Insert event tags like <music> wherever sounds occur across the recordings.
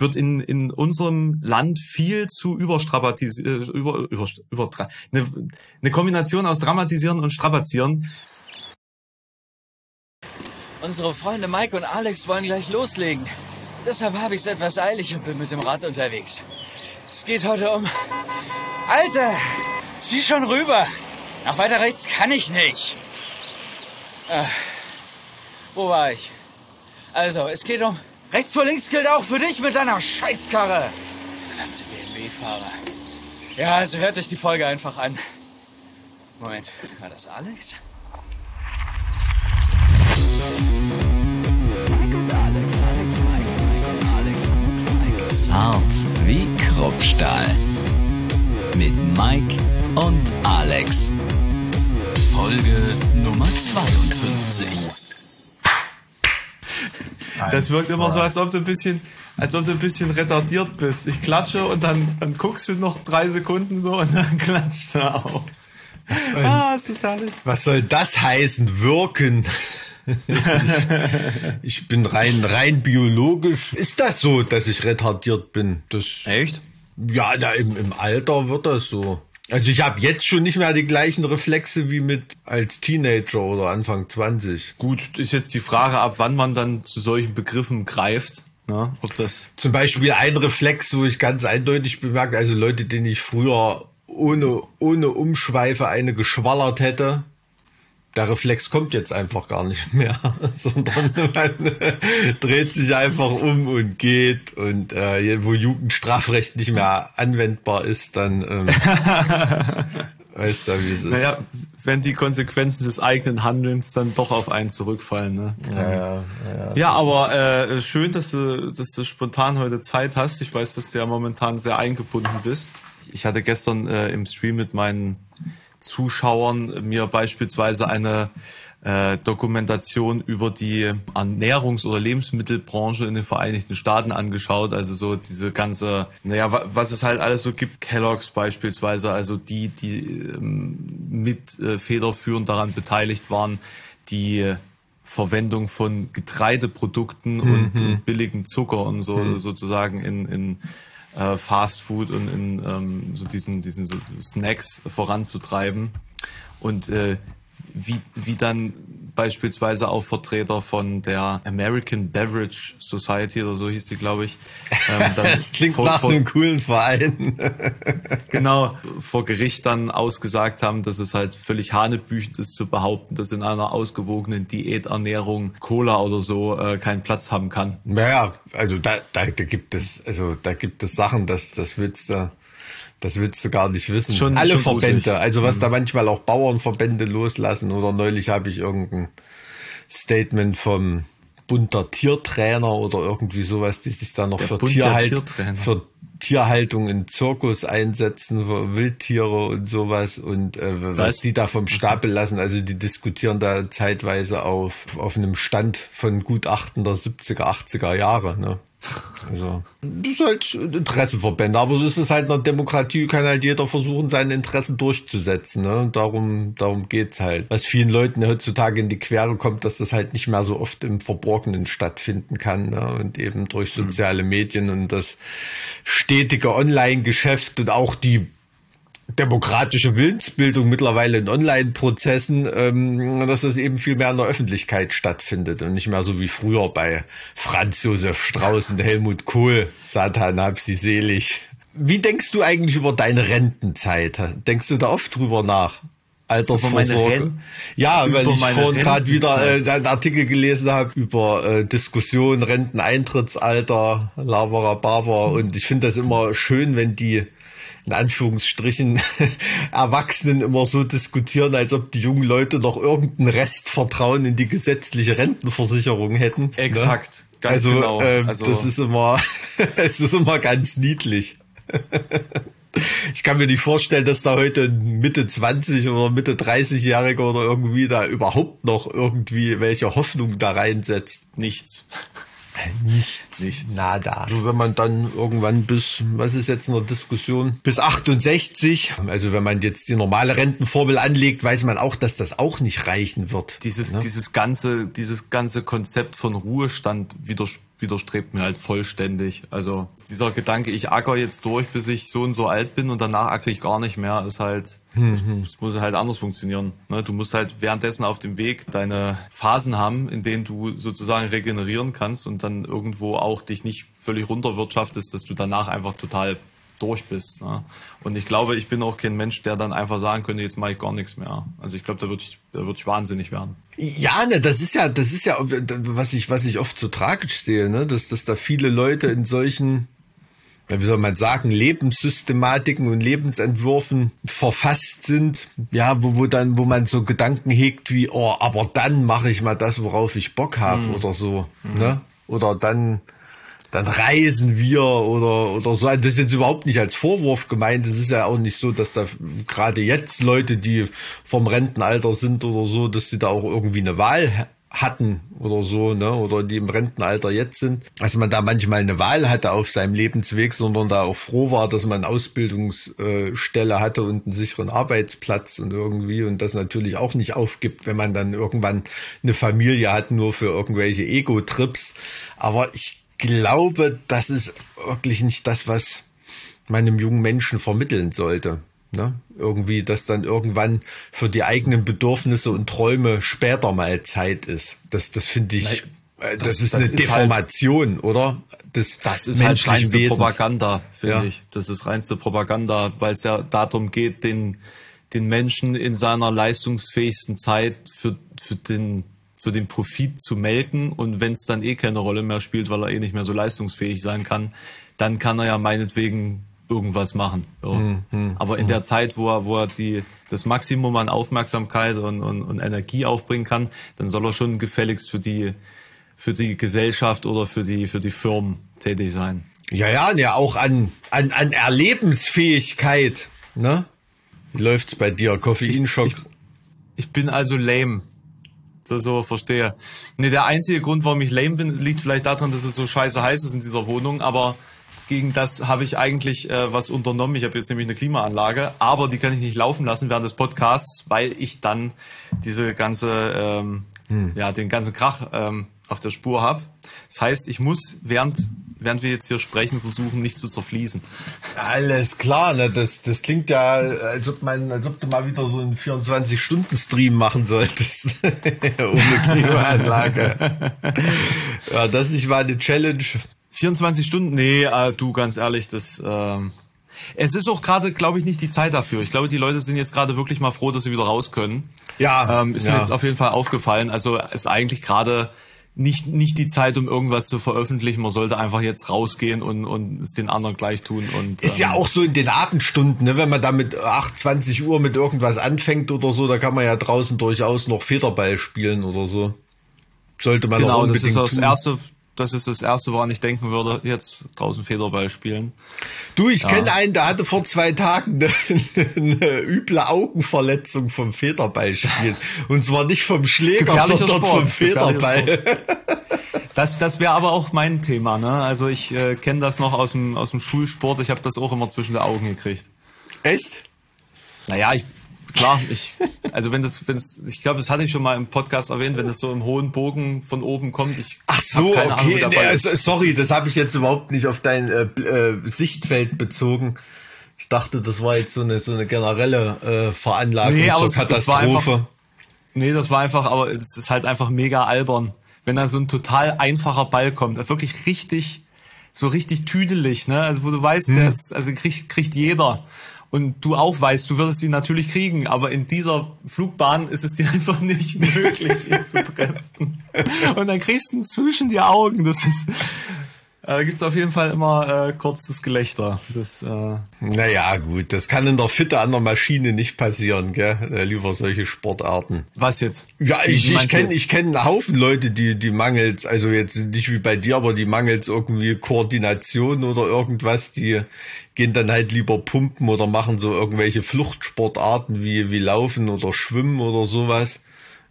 wird in, in unserem Land viel zu überstrapatisiert, äh, über, über, über, eine, eine Kombination aus dramatisieren und strapazieren. Unsere Freunde Mike und Alex wollen gleich loslegen. Deshalb habe ich es etwas eilig und bin mit dem Rad unterwegs. Es geht heute um... Alter, zieh schon rüber. Nach weiter rechts kann ich nicht. Äh, wo war ich? Also, es geht um... Rechts vor links gilt auch für dich mit deiner Scheißkarre. Verdammte BMW-Fahrer. Ja, also hört euch die Folge einfach an. Moment, war das Alex? Zart wie Kruppstahl. Mit Mike und Alex. Folge Nummer 52. Das wirkt immer so, als ob du ein bisschen, als ob du ein bisschen retardiert bist. Ich klatsche und dann, dann guckst du noch drei Sekunden so und dann <laughs> klatscht du auch. ah, ist das herrlich. Was soll das heißen? Wirken. ich, <laughs> ich, bin rein, rein biologisch. Ist das so, dass ich retardiert bin? Das, Echt? Ja, da im, im Alter wird das so. Also ich habe jetzt schon nicht mehr die gleichen Reflexe wie mit als Teenager oder Anfang 20. Gut, ist jetzt die Frage, ab wann man dann zu solchen Begriffen greift. Ja, ob das Zum Beispiel ein Reflex, wo ich ganz eindeutig bemerke, also Leute, denen ich früher ohne, ohne Umschweife eine geschwallert hätte, der Reflex kommt jetzt einfach gar nicht mehr, <laughs> sondern man <laughs> dreht sich einfach um und geht und äh, wo Jugendstrafrecht nicht mehr anwendbar ist, dann ähm, <laughs> weißt du, wie es ist. Naja, wenn die Konsequenzen des eigenen Handelns dann doch auf einen zurückfallen. Ne? Ja, ja, ja, ja aber äh, schön, dass du, dass du spontan heute Zeit hast. Ich weiß, dass du ja momentan sehr eingebunden bist. Ich hatte gestern äh, im Stream mit meinen Zuschauern mir beispielsweise eine äh, Dokumentation über die Ernährungs- oder Lebensmittelbranche in den Vereinigten Staaten angeschaut. Also so diese ganze, naja, was es halt alles so gibt, Kellogg's beispielsweise, also die, die ähm, mit äh, federführend daran beteiligt waren, die Verwendung von Getreideprodukten mhm. und, und billigen Zucker und so mhm. sozusagen in, in äh, Fast Food und in ähm, so diesen, diesen so Snacks voranzutreiben. Und äh, wie, wie dann beispielsweise auch Vertreter von der American Beverage Society oder so hieß die, glaube ich. Ähm, <laughs> das klingt vor, nach vor, einem coolen Verein. <laughs> <laughs> genau, vor Gericht dann ausgesagt haben, dass es halt völlig hanebüchend ist zu behaupten, dass in einer ausgewogenen Diäternährung Cola oder so äh, keinen Platz haben kann. Naja, also da, da, da gibt es, also da gibt es Sachen, das, das willst du das willst du gar nicht wissen. Schon, Alle schon Verbände, gruselig. also was mhm. da manchmal auch Bauernverbände loslassen oder neulich habe ich irgendein Statement vom bunter Tiertrainer oder irgendwie sowas, die sich da noch Der für bunte Tierhalt, für Tierhaltung in Zirkus einsetzen, für Wildtiere und sowas und äh, was Was? die da vom Stapel lassen. Also die diskutieren da zeitweise auf, auf einem Stand von Gutachten der 70er, 80er Jahre. Ne? Also, das ist halt Interessenverbände, aber so ist es halt in der Demokratie, kann halt jeder versuchen, seine Interessen durchzusetzen. Ne? Und darum, darum geht's halt. Was vielen Leuten heutzutage in die Quere kommt, dass das halt nicht mehr so oft im Verborgenen stattfinden kann. Ne? Und eben durch soziale Medien und das stetige Online-Geschäft und auch die demokratische Willensbildung mittlerweile in Online-Prozessen, ähm, dass das eben viel mehr in der Öffentlichkeit stattfindet und nicht mehr so wie früher bei Franz Josef Strauß und Helmut Kohl. Satan hab sie selig. Wie denkst du eigentlich über deine Rentenzeit? Denkst du da oft drüber nach? Altersvorsorge. Ja, weil ich vorhin gerade wieder äh, einen Artikel gelesen habe über äh, Diskussion, Renteneintrittsalter, Lavara Barber und ich finde das immer schön, wenn die in Anführungsstrichen <laughs> Erwachsenen immer so diskutieren, als ob die jungen Leute noch irgendein Restvertrauen in die gesetzliche Rentenversicherung hätten. Exakt, Ne? ganz also, genau. ähm, Also- das ist immer, <laughs> es ist immer ganz niedlich. <laughs> Ich kann mir nicht vorstellen, dass da heute Mitte 20 oder Mitte 30-Jähriger oder irgendwie da überhaupt noch irgendwie welche Hoffnung da reinsetzt. Nichts. Nichts. Nichts. Nada. Also wenn man dann irgendwann bis, was ist jetzt in der Diskussion, bis 68, also wenn man jetzt die normale Rentenformel anlegt, weiß man auch, dass das auch nicht reichen wird. Dieses, Ne? dieses ganze, dieses ganze Konzept von Ruhestand widerspricht widerstrebt mir halt vollständig. Also dieser Gedanke, ich acker jetzt durch, bis ich so und so alt bin und danach ackere ich gar nicht mehr, ist halt, mhm. es muss halt anders funktionieren. Ne? Du musst halt währenddessen auf dem Weg deine Phasen haben, in denen du sozusagen regenerieren kannst und dann irgendwo auch dich nicht völlig runterwirtschaftest, dass du danach einfach total durch bist. Ne? Und ich glaube, ich bin auch kein Mensch, der dann einfach sagen könnte, jetzt mache ich gar nichts mehr. Also ich glaube, da würde ich, da würde ich wahnsinnig werden. Ja, ne, das ist ja, das ist ja, was ich, was ich oft so tragisch sehe, ne, dass, dass da viele Leute in solchen, ja, wie soll man sagen, Lebenssystematiken und Lebensentwürfen verfasst sind, ja, wo, wo dann, wo man so Gedanken hegt wie, oh, aber dann mache ich mal das, worauf ich Bock habe mhm. oder so, mhm. ne? Oder dann, dann reisen wir oder, oder so. Das ist jetzt überhaupt nicht als Vorwurf gemeint. Es ist ja auch nicht so, dass da gerade jetzt Leute, die vom Rentenalter sind oder so, dass sie da auch irgendwie eine Wahl hatten oder so, ne, oder die im Rentenalter jetzt sind, dass man da manchmal eine Wahl hatte auf seinem Lebensweg, sondern da auch froh war, dass man Ausbildungsstelle hatte und einen sicheren Arbeitsplatz und irgendwie und das natürlich auch nicht aufgibt, wenn man dann irgendwann eine Familie hat, nur für irgendwelche Ego-Trips. Aber ich glaube, das ist wirklich nicht das, was meinem jungen Menschen vermitteln sollte. Ne? Irgendwie, dass dann irgendwann für die eigenen Bedürfnisse und Träume später mal Zeit ist. Das, das finde ich, Nein, äh, das, das, ist das eine ist halt Deformation, halt, oder? Das, das ist halt reinste Wesens. Propaganda, finde ja. ich. Das ist reinste Propaganda, weil es ja darum geht, den, den Menschen in seiner leistungsfähigsten Zeit für, für den für den Profit zu melken und wenn es dann eh keine Rolle mehr spielt, weil er eh nicht mehr so leistungsfähig sein kann, dann kann er ja meinetwegen irgendwas machen. So. Hm, hm, Aber in hm. der Zeit, wo er, wo er die, das Maximum an Aufmerksamkeit und, und, und Energie aufbringen kann, dann soll er schon gefälligst für die, für die Gesellschaft oder für die, für die Firmen tätig sein. Ja, ja, ja, auch an, an, an Erlebensfähigkeit, ne? Wie läuft's bei dir? Koffeinschock? Ich, ich, ich bin also lame so, so verstehe. Nee, der einzige Grund, warum ich lame bin, liegt vielleicht daran, dass es so scheiße heiß ist in dieser Wohnung, aber gegen das habe ich eigentlich äh, was unternommen. Ich habe jetzt nämlich eine Klimaanlage, aber die kann ich nicht laufen lassen während des Podcasts, weil ich dann diese ganze, ähm, hm. ja, den ganzen Krach ähm, auf der Spur habe. Das heißt, ich muss während während wir jetzt hier sprechen, versuchen, nicht zu zerfließen. Alles klar, ne? das, das klingt ja, als ob, man, als ob du mal wieder so einen 24-Stunden-Stream machen solltest. <laughs> Ohne Klimaanlage. ja, das nicht mal eine Challenge. 24 Stunden? Nee, äh, du, ganz ehrlich, das... Ähm es ist auch gerade, glaube ich, nicht die Zeit dafür. Ich glaube, die Leute sind jetzt gerade wirklich mal froh, dass sie wieder raus können. Ja. Ähm, ist ja. mir jetzt auf jeden Fall aufgefallen. Also ist eigentlich gerade nicht, nicht die Zeit, um irgendwas zu veröffentlichen. Man sollte einfach jetzt rausgehen und, und es den anderen gleich tun. Und, ist ähm, ja auch so in den Abendstunden, ne? wenn man da mit 8, 20 Uhr mit irgendwas anfängt oder so, da kann man ja draußen durchaus noch Federball spielen oder so. Sollte man genau, auch unbedingt das ist das tun. erste, das ist das erste, woran ich denken würde, jetzt draußen Federball spielen. Du, ich ja. kenne einen, der hatte vor zwei Tagen eine, <laughs> eine üble Augenverletzung vom Federballspielen. Und zwar nicht vom Schläger, sondern Sport. vom Federball. Das, das wäre aber auch mein Thema. Ne? Also ich äh, kenne das noch aus dem, aus dem Schulsport. Ich habe das auch immer zwischen den Augen gekriegt. Echt? Naja, ich klar, ich, also wenn das, wenn es, ich glaube, das hatte ich schon mal im Podcast erwähnt, wenn das so im hohen Bogen von oben kommt. Ich Ach so, okay, Ahnung, nee, also, sorry, das habe ich jetzt überhaupt nicht auf dein äh, äh, Sichtfeld bezogen. Ich dachte, das war jetzt so eine so eine generelle äh, Veranlagung nee, zur Katastrophe. Das war einfach, nee, das war einfach, aber es ist halt einfach mega albern, wenn da so ein total einfacher Ball kommt, wirklich richtig, so richtig tüdelig, ne? Also wo du weißt, hm. ist, also kriegt, kriegt jeder und du auch weißt, du wirst sie natürlich kriegen, aber in dieser Flugbahn ist es dir <laughs> einfach nicht möglich, ihn zu treffen. Und dann kriegst du ihn zwischen die Augen. Das ist, äh, gibt's auf jeden Fall immer äh, kurzes Gelächter. Das, äh naja, gut, das kann in der Fitte an der Maschine nicht passieren, gell? Äh, lieber solche Sportarten. Was jetzt? Ja, ich, ich kenne ich kenn einen Haufen Leute, die, die mangelt, also jetzt nicht wie bei dir, aber die mangelt irgendwie Koordination oder irgendwas, die gehen dann halt lieber pumpen oder machen so irgendwelche Fluchtsportarten wie, wie Laufen oder Schwimmen oder sowas.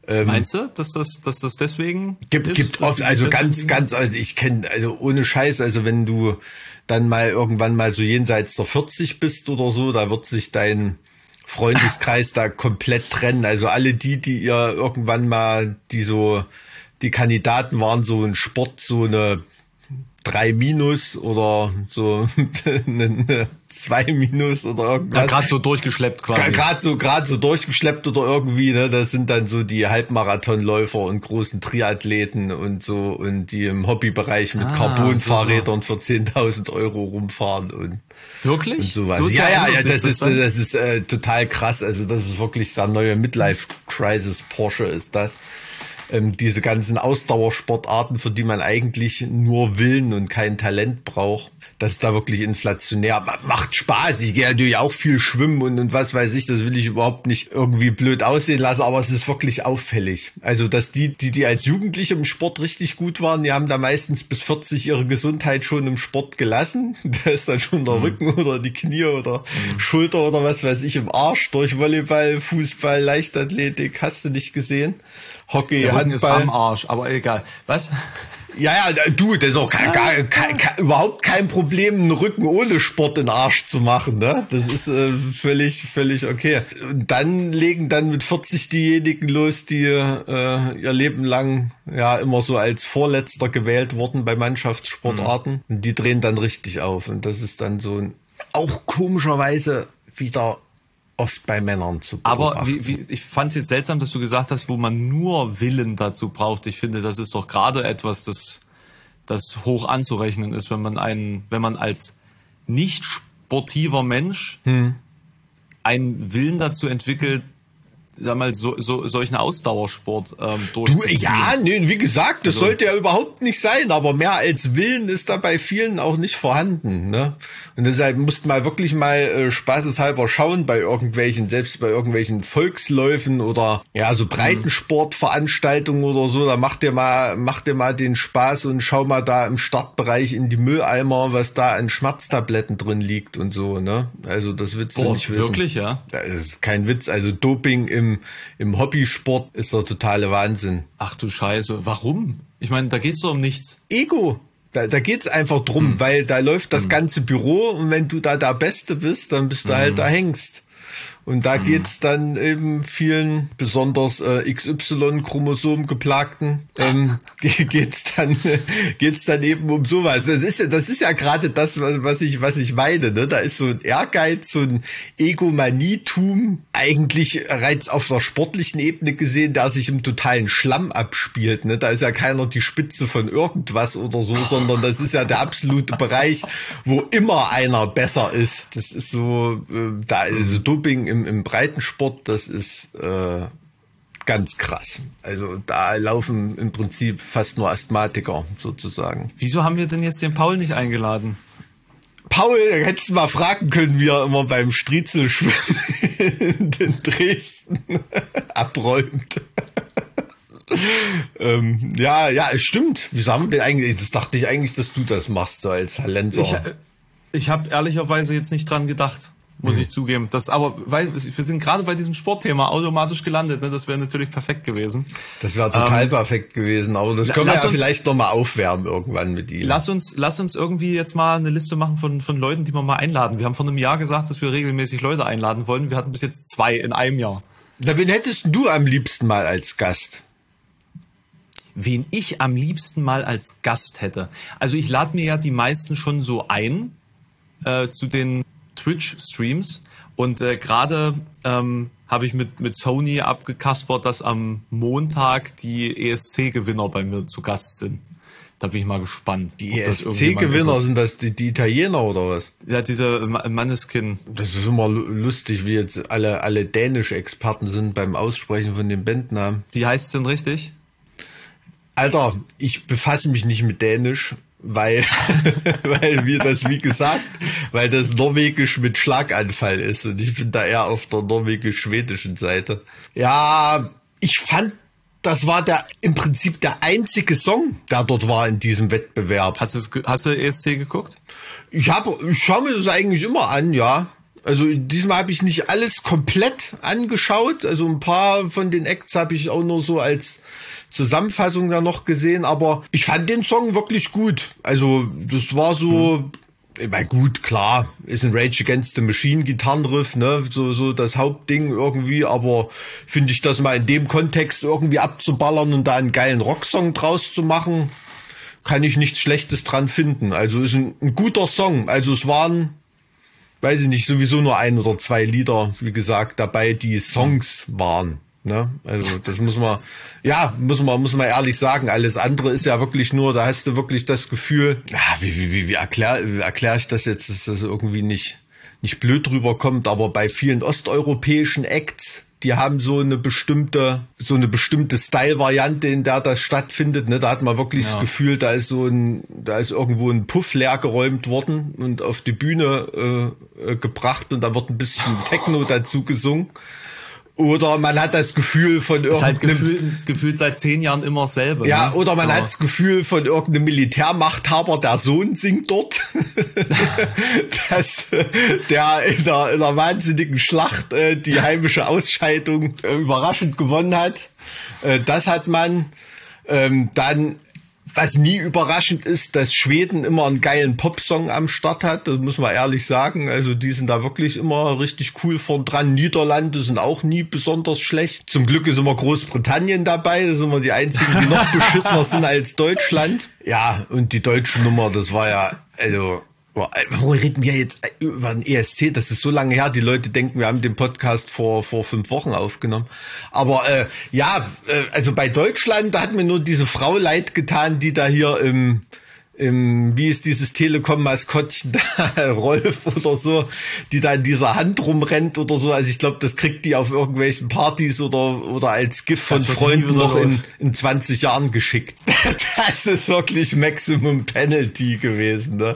Ähm, Meinst du, dass das, dass das deswegen gibt? Ist, gibt oft, also ganz, ganz, also ich kenne, also ohne Scheiß, also wenn du dann mal irgendwann mal so jenseits der 40 bist oder so, da wird sich dein Freundeskreis da komplett trennen. Also alle die, die ihr irgendwann mal, die so, die Kandidaten waren, so ein Sport, so eine drei Minus oder so <laughs> eine zwei Minus oder irgendwas. Ja, gerade so durchgeschleppt quasi. Gerade so, gerade so durchgeschleppt oder irgendwie, ne? Das sind dann so die Halbmarathonläufer und großen Triathleten und so und die im Hobbybereich mit ah, Carbon-Fahrrädern so, für 10.000 Euro rumfahren und wirklich und sowas. So ja, ja, ja, das ist das, das ist äh, total krass. Also das ist wirklich der neue Midlife Crisis Porsche ist das ähm, diese ganzen Ausdauersportarten, für die man eigentlich nur Willen und kein Talent braucht. Das ist da wirklich inflationär. Macht Spaß. Ich gehe natürlich auch viel schwimmen und, und was weiß ich. Das will ich überhaupt nicht irgendwie blöd aussehen lassen, aber es ist wirklich auffällig. Also, dass die, die, die als Jugendliche im Sport richtig gut waren, die haben da meistens bis 40 ihre Gesundheit schon im Sport gelassen. <laughs> Da ist dann schon der mhm. Rücken oder die Knie oder mhm. Schulter oder was weiß ich im Arsch durch Volleyball, Fußball, Leichtathletik. Hast du nicht gesehen? Hockey, Der Handball. ist am Arsch, aber egal. Was? Ja, ja, du, das ist auch gar, gar, kein, kein, überhaupt kein Problem, einen Rücken ohne Sport in Arsch zu machen, ne? Das ist äh, völlig, völlig okay. Und dann legen dann mit 40 diejenigen los, die äh, ihr Leben lang ja immer so als Vorletzter gewählt wurden bei Mannschaftssportarten. Mhm. Und die drehen dann richtig auf. Und das ist dann so ein, auch komischerweise wieder oft bei Männern zu beobachten. Aber wie, wie, ich fand es jetzt seltsam, dass du gesagt hast, wo man nur Willen dazu braucht. Ich finde, das ist doch gerade etwas, das, das hoch anzurechnen ist, wenn man einen, wenn man als nicht sportiver Mensch hm. einen Willen dazu entwickelt, sag mal, so, so solchen Ausdauersport ähm, durchzuziehen. Du, ja, nee, wie gesagt, das also, sollte ja überhaupt nicht sein, aber mehr als Willen ist da bei vielen auch nicht vorhanden. Ne? Und deshalb musst mal wirklich mal äh, spaßeshalber schauen bei irgendwelchen, selbst bei irgendwelchen Volksläufen oder ja, so Breitensportveranstaltungen oder so, da macht dir mal, macht dir mal den Spaß und schau mal da im Startbereich in die Mülleimer, was da an Schmerztabletten drin liegt und so, ne? Also das willst du nicht wissen. Wirklich, ja? Das ist kein Witz. Also Doping im, im Hobbysport ist der totale Wahnsinn. Ach du Scheiße, warum? Ich meine, da geht's doch um nichts. Ego. Da, da geht's einfach drum, hm. weil da läuft das hm. ganze Büro und wenn du da der Beste bist, dann bist du halt hm. halt da hängst. Und da mhm. geht's dann eben vielen, besonders äh, XY-Chromosom geplagten, ähm, <laughs> geht's dann <laughs> geht's dann eben um sowas. Das ist ja, das ist ja gerade das, was ich was ich meine. Ne? Da ist so ein Ehrgeiz, so ein Egomanietum, eigentlich reiz auf der sportlichen Ebene gesehen, der sich im totalen Schlamm abspielt. Ne? Da ist ja keiner die Spitze von irgendwas oder so, sondern das ist ja der absolute Bereich, wo immer einer besser ist. Das ist so, äh, da ist so Doping im im, im Breitensport, das ist äh, ganz krass. Also da laufen im Prinzip fast nur Asthmatiker sozusagen. Wieso haben wir denn jetzt den Paul nicht eingeladen? Paul, hättest du mal fragen können, wie er immer beim Striezelschwimmen in Dresden <laughs> abräumt. <laughs> ähm, ja, ja, es stimmt. Wieso haben wir denn eigentlich, das dachte ich eigentlich, dass du das machst, so als Talent. Ich, ich habe ehrlicherweise jetzt nicht dran gedacht muss mhm. ich zugeben. Das, aber weil wir sind gerade bei diesem Sportthema automatisch gelandet, ne? das wäre natürlich perfekt gewesen. Das wäre total ähm, perfekt gewesen, aber das können wir ja uns, vielleicht noch mal aufwärmen irgendwann mit ihm. Lass uns, lass uns irgendwie jetzt mal eine Liste machen von, von Leuten, die wir mal einladen. Wir haben vor einem Jahr gesagt, dass wir regelmäßig Leute einladen wollen. Wir hatten bis jetzt zwei in einem Jahr. Da wen hättest du am liebsten mal als Gast? Wen ich am liebsten mal als Gast hätte. Also ich lade mir ja die meisten schon so ein äh, zu den Twitch-Streams. Und äh, gerade ähm, habe ich mit, mit Sony abgekaspert, dass am Montag die ESC-Gewinner bei mir zu Gast sind. Da bin ich mal gespannt. Die ESC-Gewinner sind das die, die Italiener oder was? Ja, diese Manneskin. Das ist immer lustig, wie jetzt alle, alle dänische Experten sind beim Aussprechen von den Bandnamen. Wie heißt es denn richtig? Alter, ich befasse mich nicht mit Dänisch weil, <laughs> weil wir das, wie gesagt, weil das Norwegisch mit Schlaganfall ist und ich bin da eher auf der norwegisch-schwedischen Seite. Ja, ich fand, das war der im Prinzip der einzige Song, der dort war in diesem Wettbewerb. Hast du, hast du ESC geguckt? Ich habe, ich schaue mir das eigentlich immer an, ja. Also diesmal habe ich nicht alles komplett angeschaut. Also ein paar von den Acts habe ich auch nur so als Zusammenfassung da noch gesehen, aber ich fand den Song wirklich gut. Also das war so, hm. ich meine, gut, klar, ist ein Rage Against the Machine Gitarrenriff, ne, so, so das Hauptding irgendwie, aber finde ich das mal in dem Kontext irgendwie abzuballern und da einen geilen Rocksong draus zu machen, kann ich nichts Schlechtes dran finden. Also ist ein, ein guter Song. Also es waren, weiß ich nicht, sowieso nur ein oder zwei Lieder, wie gesagt, dabei, die Songs waren. Ne? Also das muss man, ja, muss man, muss man ehrlich sagen. Alles andere ist ja wirklich nur, da hast du wirklich das Gefühl, ja, wie, wie, wie, wie erkläre erklär ich das jetzt, dass das irgendwie nicht, nicht blöd drüber kommt, aber bei vielen osteuropäischen Acts, die haben so eine bestimmte, so eine bestimmte Style-Variante, in der das stattfindet. Ne? Da hat man wirklich ja. das Gefühl, da ist so ein, da ist irgendwo ein Puff leer geräumt worden und auf die Bühne äh, äh gebracht und da wird ein bisschen <laughs> Techno dazu gesungen. Oder man hat das Gefühl von irgendeinem... Ist halt gefühlt, gefühlt seit zehn Jahren immer dasselbe. Ja, ne? oder man ja. hat das Gefühl von irgendeinem Militärmachthaber, der Sohn singt dort. <laughs> dass der in der, in der wahnsinnigen Schlacht äh, die heimische Ausscheidung äh, überraschend gewonnen hat. Äh, das hat man. Ähm, dann was nie überraschend ist, dass Schweden immer einen geilen Popsong am Start hat, das muss man ehrlich sagen. Also die sind da wirklich immer richtig cool vorn dran. Niederlande sind auch nie besonders schlecht. Zum Glück ist immer Großbritannien dabei, das sind immer die einzigen, die noch beschissener sind als Deutschland. <laughs> Ja, und die deutsche Nummer, das war ja, also Warum reden wir jetzt über den ESC? Das ist so lange her. Die Leute denken, wir haben den Podcast vor, vor fünf Wochen aufgenommen. Aber äh, ja, äh, also bei Deutschland, da hat mir nur diese Frau leid getan, die da hier im im, wie ist dieses Telekom-Maskottchen <laughs> da, Rolf oder so, die da in dieser Hand rumrennt oder so. Also ich glaube, das kriegt die auf irgendwelchen Partys oder, oder als Gift von Freunden noch in, in 20 Jahren geschickt. <laughs> das ist wirklich Maximum Penalty gewesen. Ne?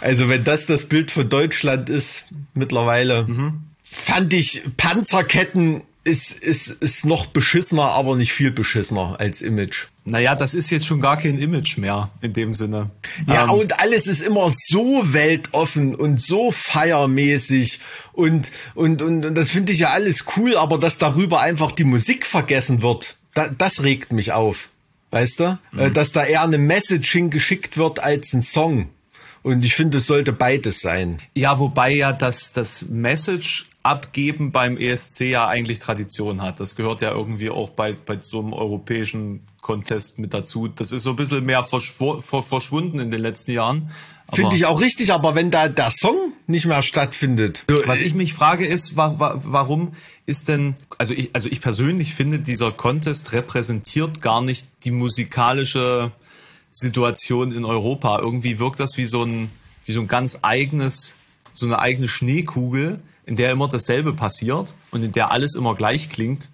Also wenn das das Bild von Deutschland ist, mittlerweile, mhm. fand ich Panzerketten ist, ist, ist noch beschissener, aber nicht viel beschissener als Image. Naja, das ist jetzt schon gar kein Image mehr in dem Sinne. Ja, ähm, und alles ist immer so weltoffen und so feiermäßig und, und, und, und das finde ich ja alles cool, aber dass darüber einfach die Musik vergessen wird, da, das regt mich auf. Weißt du? Äh, mhm. Dass da eher eine Message hingeschickt wird als ein Song. Und ich finde, es sollte beides sein. Ja, wobei ja das, das Message abgeben beim ESC ja eigentlich Tradition hat. Das gehört ja irgendwie auch bei, bei so einem europäischen Contest mit dazu. Das ist so ein bisschen mehr verschwunden in den letzten Jahren. Finde ich auch richtig, aber wenn da der Song nicht mehr stattfindet. Was ich mich frage ist, wa wa warum ist denn, also ich, also ich persönlich finde, dieser Contest repräsentiert gar nicht die musikalische Situation in Europa. Irgendwie wirkt das wie so ein, wie so ein ganz eigenes, so eine eigene Schneekugel, in der immer dasselbe passiert und in der alles immer gleich klingt.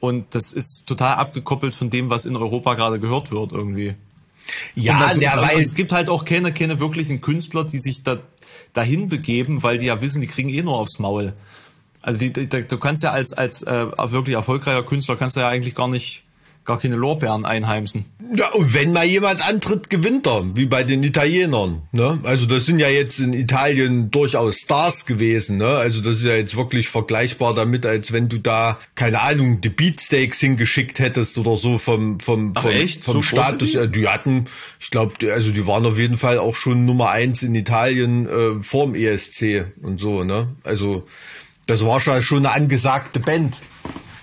Und das ist total abgekoppelt von dem, was in Europa gerade gehört wird irgendwie. Ja, der weil es gibt halt auch keine, keine wirklichen Künstler, die sich da dahin begeben, weil die ja wissen, die kriegen eh nur aufs Maul. Also die, die, du kannst ja als als äh, wirklich erfolgreicher Künstler kannst du ja eigentlich gar nicht gar keine Lorbeeren einheimsen. Ja, und wenn mal jemand antritt, gewinnt er, wie bei den Italienern. Ne? Also das sind ja jetzt in Italien durchaus Stars gewesen. Ne? Also das ist ja jetzt wirklich vergleichbar damit, als wenn du da, keine Ahnung, die Beatsteaks hingeschickt hättest oder so vom, vom, vom, echt? vom so Status. Die? die hatten, ich glaube, also die waren auf jeden Fall auch schon Nummer eins in Italien äh, vorm ESC und so. Ne? Also das war schon eine angesagte Band.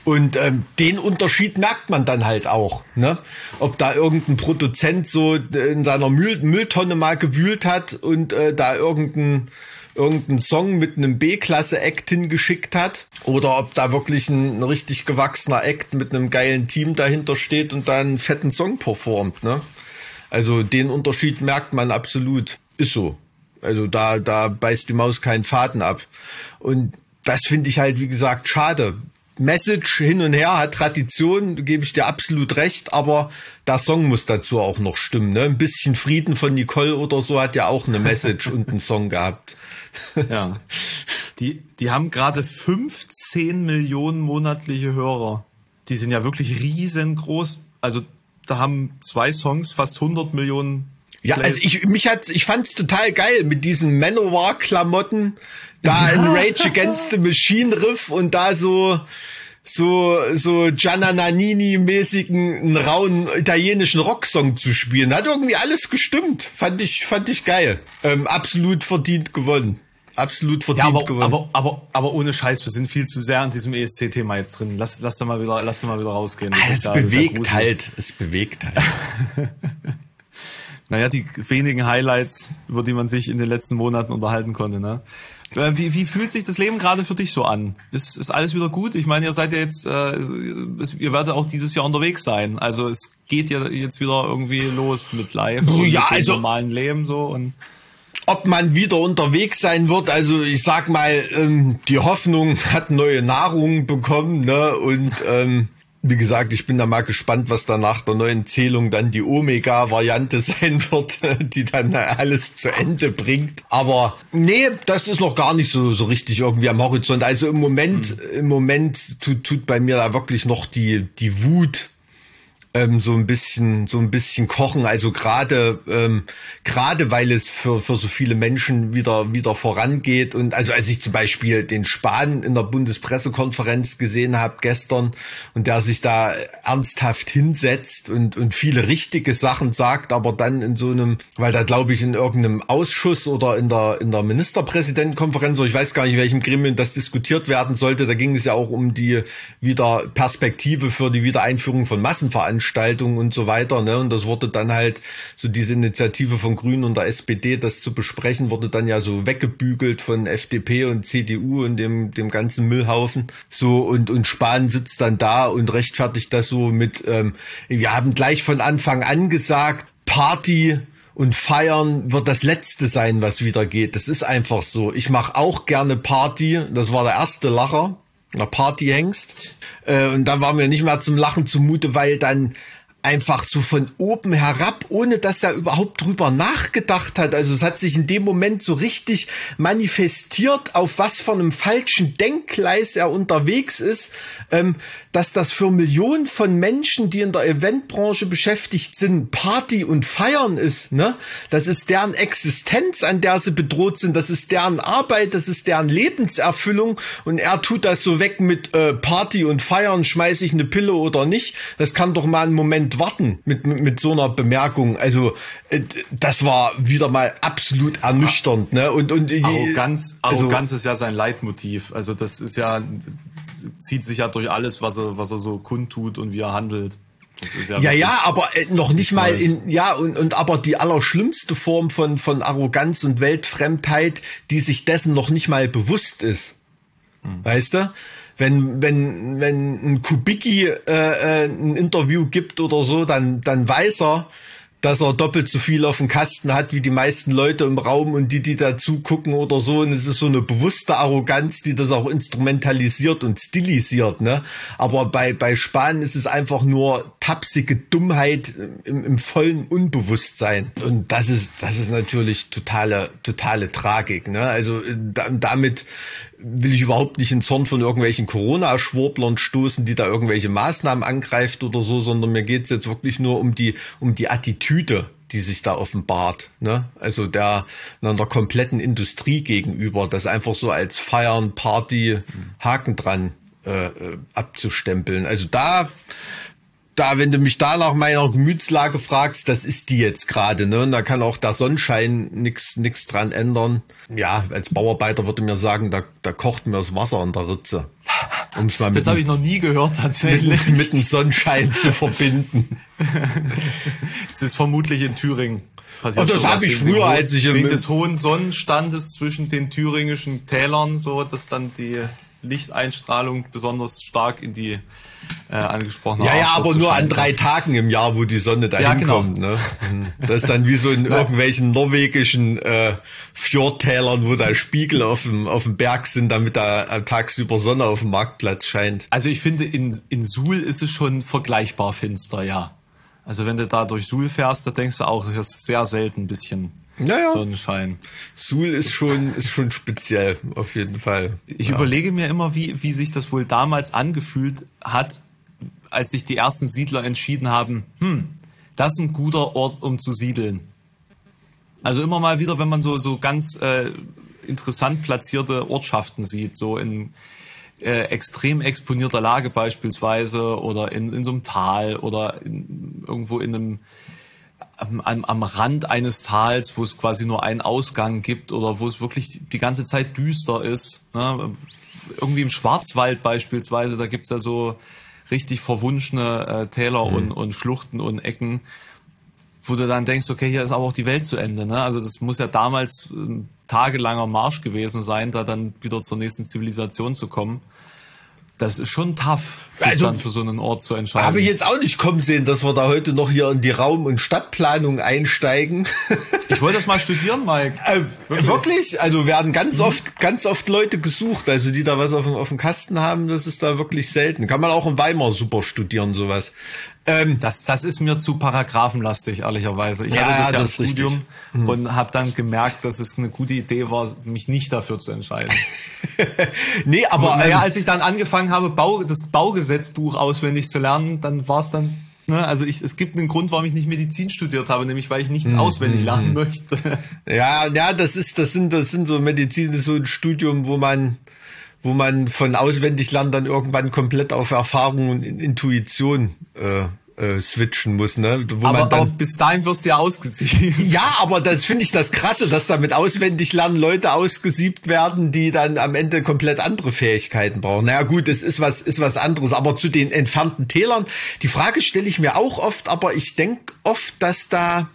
Und ähm, den Unterschied merkt man dann halt auch. Ne? Ob da irgendein Produzent so in seiner Müll Mülltonne mal gewühlt hat und äh, da irgendein irgendeinen Song mit einem B-Klasse-Act hingeschickt hat oder ob da wirklich ein, ein, richtig gewachsener Act mit einem geilen Team dahinter steht und da einen fetten Song performt. Ne? Also den Unterschied merkt man absolut. Ist so. Also da, da beißt die Maus keinen Faden ab. Und das finde ich halt, wie gesagt, schade. Message hin und her hat Tradition, gebe ich dir absolut recht, aber der Song muss dazu auch noch stimmen. Ne? Ein bisschen Frieden von Nicole oder so hat ja auch eine Message <laughs> und einen Song gehabt. ja. Die, die haben gerade 15 Millionen monatliche Hörer. Die sind ja wirklich riesengroß. Also da haben zwei Songs fast 100 Millionen ja, also ich, mich hat, ich fand's total geil mit diesen Manowar-Klamotten, da <laughs> ein Rage Against the Machine Riff und da so, so, so Gianna Nannini-mäßigen, einen rauen italienischen Rocksong zu spielen. Hat irgendwie alles gestimmt. Fand ich, fand ich geil. Ähm, absolut verdient gewonnen. Absolut verdient ja, aber, gewonnen. Aber, aber, aber ohne Scheiß, wir sind viel zu sehr an diesem ESC-Thema jetzt drin. Lass, lass da mal wieder, lass da mal wieder rausgehen. Ah, es bewegt halt. Es bewegt halt. <laughs> Naja, die wenigen Highlights, über die man sich in den letzten Monaten unterhalten konnte. Ne? Wie, wie fühlt sich das Leben gerade für dich so an? Ist, ist alles wieder gut? Ich meine, ihr seid ja jetzt, äh, ihr werdet auch dieses Jahr unterwegs sein. Also es geht ja jetzt wieder irgendwie los mit Live und ja, mit dem also, normalen Leben so und ob man wieder unterwegs sein wird, also ich sag mal, ähm, die Hoffnung hat neue Nahrung bekommen, ne? Und ähm, wie gesagt, ich bin da mal gespannt, was da nach der neuen Zählung dann die Omega-Variante <laughs> sein wird, die dann alles zu Ende bringt. Aber nee, das ist noch gar nicht so, so richtig irgendwie am Horizont. Also im Moment, mhm. im Moment tut, tut bei mir da wirklich noch die, die Wut ähm, so ein bisschen so ein bisschen kochen. Also gerade ähm, gerade weil es für für so viele Menschen wieder wieder vorangeht und also als ich zum Beispiel den Spahn in der Bundespressekonferenz gesehen habe gestern und der sich da ernsthaft hinsetzt und und viele richtige Sachen sagt, aber dann in so einem, weil da glaube ich in irgendeinem Ausschuss oder in der in der Ministerpräsidentenkonferenz oder ich weiß gar nicht welchem Gremium das diskutiert werden sollte. Da ging es ja auch um die wieder Perspektive für die Wiedereinführung von Massenveranstaltungen Veranstaltungen und so weiter. Ne? Und das wurde dann halt, so diese Initiative von Grünen und der SPD, das zu besprechen, wurde dann ja so weggebügelt von FDP und CDU und dem, dem ganzen Müllhaufen. So, und, und Spahn sitzt dann da und rechtfertigt das so mit, ähm, wir haben gleich von Anfang an gesagt, Party und feiern wird das letzte sein, was wieder geht. Das ist einfach so. Ich mache auch gerne Party. Das war der erste Lacher einer Partyhengst. Äh, und dann war mir nicht mehr zum Lachen zumute, weil dann einfach so von oben herab, ohne dass er überhaupt drüber nachgedacht hat. Also es hat sich in dem Moment so richtig manifestiert, auf was von einem falschen Denkgleis er unterwegs ist, ähm, dass das für Millionen von Menschen, die in der Eventbranche beschäftigt sind, Party und Feiern ist. Ne? Das ist deren Existenz, an der sie bedroht sind. Das ist deren Arbeit, das ist deren Lebenserfüllung. Und er tut das so weg mit äh, Party und Feiern, schmeiße ich eine Pille oder nicht. Das kann doch mal einen Moment warten mit, mit, mit so einer Bemerkung. Also äh, das war wieder mal absolut ernüchternd. Ne? Und, und Arroganz, also, Arroganz ist ja sein Leitmotiv. Also das ist ja zieht sich ja durch alles, was er, was er so kundtut und wie er handelt. Ja, ja, ja, aber äh, noch nicht mal in, ja, und, und aber die allerschlimmste Form von, von Arroganz und Weltfremdheit, die sich dessen noch nicht mal bewusst ist. Hm. Weißt du? Wenn, wenn, wenn ein Kubicki äh, äh, ein Interview gibt oder so, dann, dann weiß er, dass er doppelt so viel auf dem Kasten hat wie die meisten Leute im Raum und die, die dazu gucken oder so. Und es ist so eine bewusste Arroganz, die das auch instrumentalisiert und stilisiert. Ne? Aber bei, bei Spahn ist es einfach nur tapsige Dummheit im, im vollen Unbewusstsein. Und das ist, das ist natürlich totale, totale Tragik. Ne? Also da, damit will ich überhaupt nicht in Zorn von irgendwelchen Corona-Schwurblern stoßen, die da irgendwelche Maßnahmen angreift oder so, sondern mir geht's jetzt wirklich nur um die, um die Attitüde, die sich da offenbart. Ne? Also der, der kompletten Industrie gegenüber, das einfach so als Feiern, Party, Haken dran äh, äh abzustempeln. Also da da, wenn du mich da nach meiner Gemütslage fragst, das ist die jetzt gerade, ne? Und da kann auch der Sonnenschein nix, nix dran ändern. Ja, als Bauarbeiter würde mir sagen, da, da kocht mir das Wasser an der Ritze. Um's mal das habe ich noch nie gehört tatsächlich. Mit, mit dem Sonnenschein zu verbinden. <laughs> Es ist vermutlich in Thüringen. Passiert oh, das habe ich früher, als ich wegen des hohen Sonnenstandes zwischen den thüringischen Tälern, so dass dann die Lichteinstrahlung besonders stark in die äh, angesprochen Ja, ja, aber nur an drei Tagen im Jahr, wo die Sonne dahin ja, genau. kommt. Ne? Das ist dann wie so in <laughs> irgendwelchen norwegischen äh, Fjordtälern, wo da Spiegel auf dem, auf dem Berg sind, damit da tagsüber Sonne auf dem Marktplatz scheint. Also ich finde, in, in Suhl ist es schon vergleichbar finster, ja. Also wenn du da durch Suhl fährst, da denkst du auch, das ist sehr selten ein bisschen naja. Sonnenschein. Suhl ist schon, ist schon speziell, auf jeden Fall. Ich ja. überlege mir immer, wie, wie sich das wohl damals angefühlt hat, als sich die ersten Siedler entschieden haben, hm, das ist ein guter Ort, um zu siedeln. Also immer mal wieder, wenn man so, so ganz äh, interessant platzierte Ortschaften sieht, so in äh, extrem exponierter Lage beispielsweise oder in, in so einem Tal oder in, irgendwo in einem am, am Rand eines Tals, wo es quasi nur einen Ausgang gibt oder wo es wirklich die ganze Zeit düster ist. Ne? Irgendwie im Schwarzwald beispielsweise, da gibt's ja so richtig verwunschene äh, Täler mhm. und, und Schluchten und Ecken, wo du dann denkst, okay, hier ist aber auch die Welt zu Ende. Ne? Also das muss ja damals ein tagelanger Marsch gewesen sein, da dann wieder zur nächsten Zivilisation zu kommen. Das ist schon tough, sich Also, dann für so einen Ort zu entscheiden. Habe ich jetzt auch nicht kommen sehen, dass wir da heute noch hier in die Raum- und Stadtplanung einsteigen. <laughs> Ich wollte das mal studieren, Mike. Äh, wirklich? Also werden ganz oft, ganz oft Leute gesucht, also die da was auf dem, auf dem Kasten haben, das ist da wirklich selten. Kann man auch in Weimar super studieren, sowas. Ähm, Das, das ist mir zu paragraphenlastig, ehrlicherweise. Ich Ja, hatte das ja im das ist richtig. Studium und habe dann gemerkt, dass es eine gute Idee war, mich nicht dafür zu entscheiden. <laughs> nee, aber naja, ähm, als ich dann angefangen habe, Bau, das Baugesetzbuch auswendig zu lernen, dann war es dann, ne, also ich, es gibt einen Grund, warum ich nicht Medizin studiert habe, nämlich weil ich nichts Hm, auswendig lernen möchte. ja, ja, das ist, das sind, das sind so Medizin, das ist so ein Studium, wo man, wo man von auswendig lernen dann irgendwann komplett auf Erfahrung und Intuition äh, äh, switchen muss, ne? Wo aber, man dann, aber bis dahin wirst du ja ausgesiebt. Ja, aber das finde ich das Krasse, dass damit auswendig lernen Leute ausgesiebt werden, die dann am Ende komplett andere Fähigkeiten brauchen. Naja gut, es ist was, ist was anderes. Aber zu den entfernten Tälern, die Frage stelle ich mir auch oft, aber ich denke oft, dass da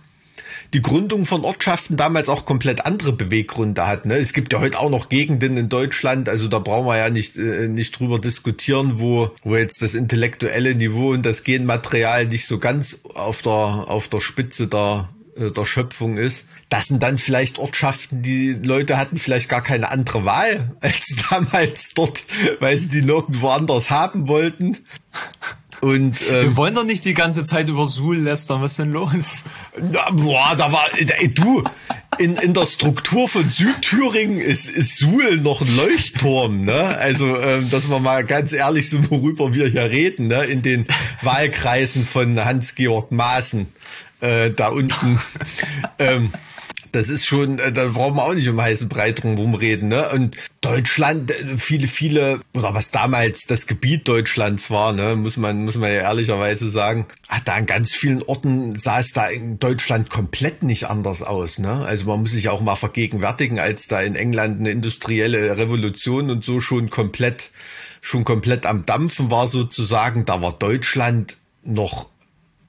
die Gründung von Ortschaften damals auch komplett andere Beweggründe hat. Ne? Es gibt ja heute auch noch Gegenden in Deutschland, also da brauchen wir ja nicht, äh, nicht drüber diskutieren, wo, wo jetzt das intellektuelle Niveau und das Genmaterial nicht so ganz auf der, auf der Spitze der, äh, der Schöpfung ist. Das sind dann vielleicht Ortschaften, die Leute hatten vielleicht gar keine andere Wahl <laughs> als damals dort, weil sie die nirgendwo anders haben wollten. Und ähm, Wir wollen doch nicht die ganze Zeit über Suhl lästern, was ist denn los? Na, boah, da war, ey, du, in, in der Struktur von Südthüringen ist, ist Suhl noch ein Leuchtturm, ne? Also, ähm, dass wir mal ganz ehrlich sind, worüber wir hier reden, ne? In den Wahlkreisen von Hans-Georg Maaßen, äh, da unten. <laughs> ähm, das ist schon, äh, da brauchen wir auch nicht um heißen Brei rumreden, ne? Und Deutschland, äh, viele, viele, oder was damals das Gebiet Deutschlands war, ne, muss man, muss man ja ehrlicherweise sagen, hat da an ganz vielen Orten sah es da in Deutschland komplett nicht anders aus, ne? Also man muss sich auch mal vergegenwärtigen, als da in England eine industrielle Revolution und so schon komplett, schon komplett am Dampfen war sozusagen, da war Deutschland noch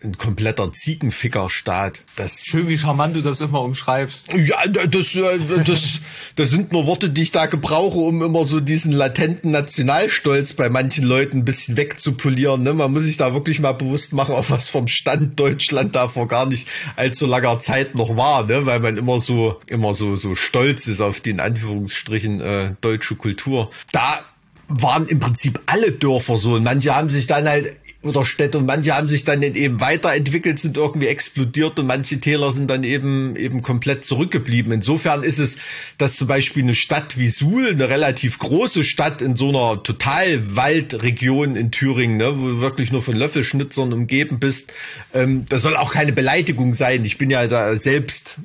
ein kompletter Ziegenfickerstaat. Das Schön, wie charmant du das immer umschreibst. ja, das, äh, das, das sind nur Worte, die ich da gebrauche, um immer so diesen latenten Nationalstolz bei manchen Leuten ein bisschen wegzupolieren. Ne? Man muss sich da wirklich mal bewusst machen, auf was vom Stand Deutschland da vor gar nicht allzu langer Zeit noch war, ne? weil man immer so, immer so, so stolz ist auf die in Anführungsstrichen äh, deutsche Kultur. Da waren im Prinzip alle Dörfer so und manche haben sich dann halt oder Städte und manche haben sich dann eben weiterentwickelt, sind irgendwie explodiert und manche Täler sind dann eben eben komplett zurückgeblieben. Insofern ist es, dass zum Beispiel eine Stadt wie Suhl, eine relativ große Stadt in so einer Totalwaldregion in Thüringen, ne, wo du wirklich nur von Löffelschnitzern umgeben bist, ähm, das soll auch keine Beleidigung sein. Ich bin ja da selbst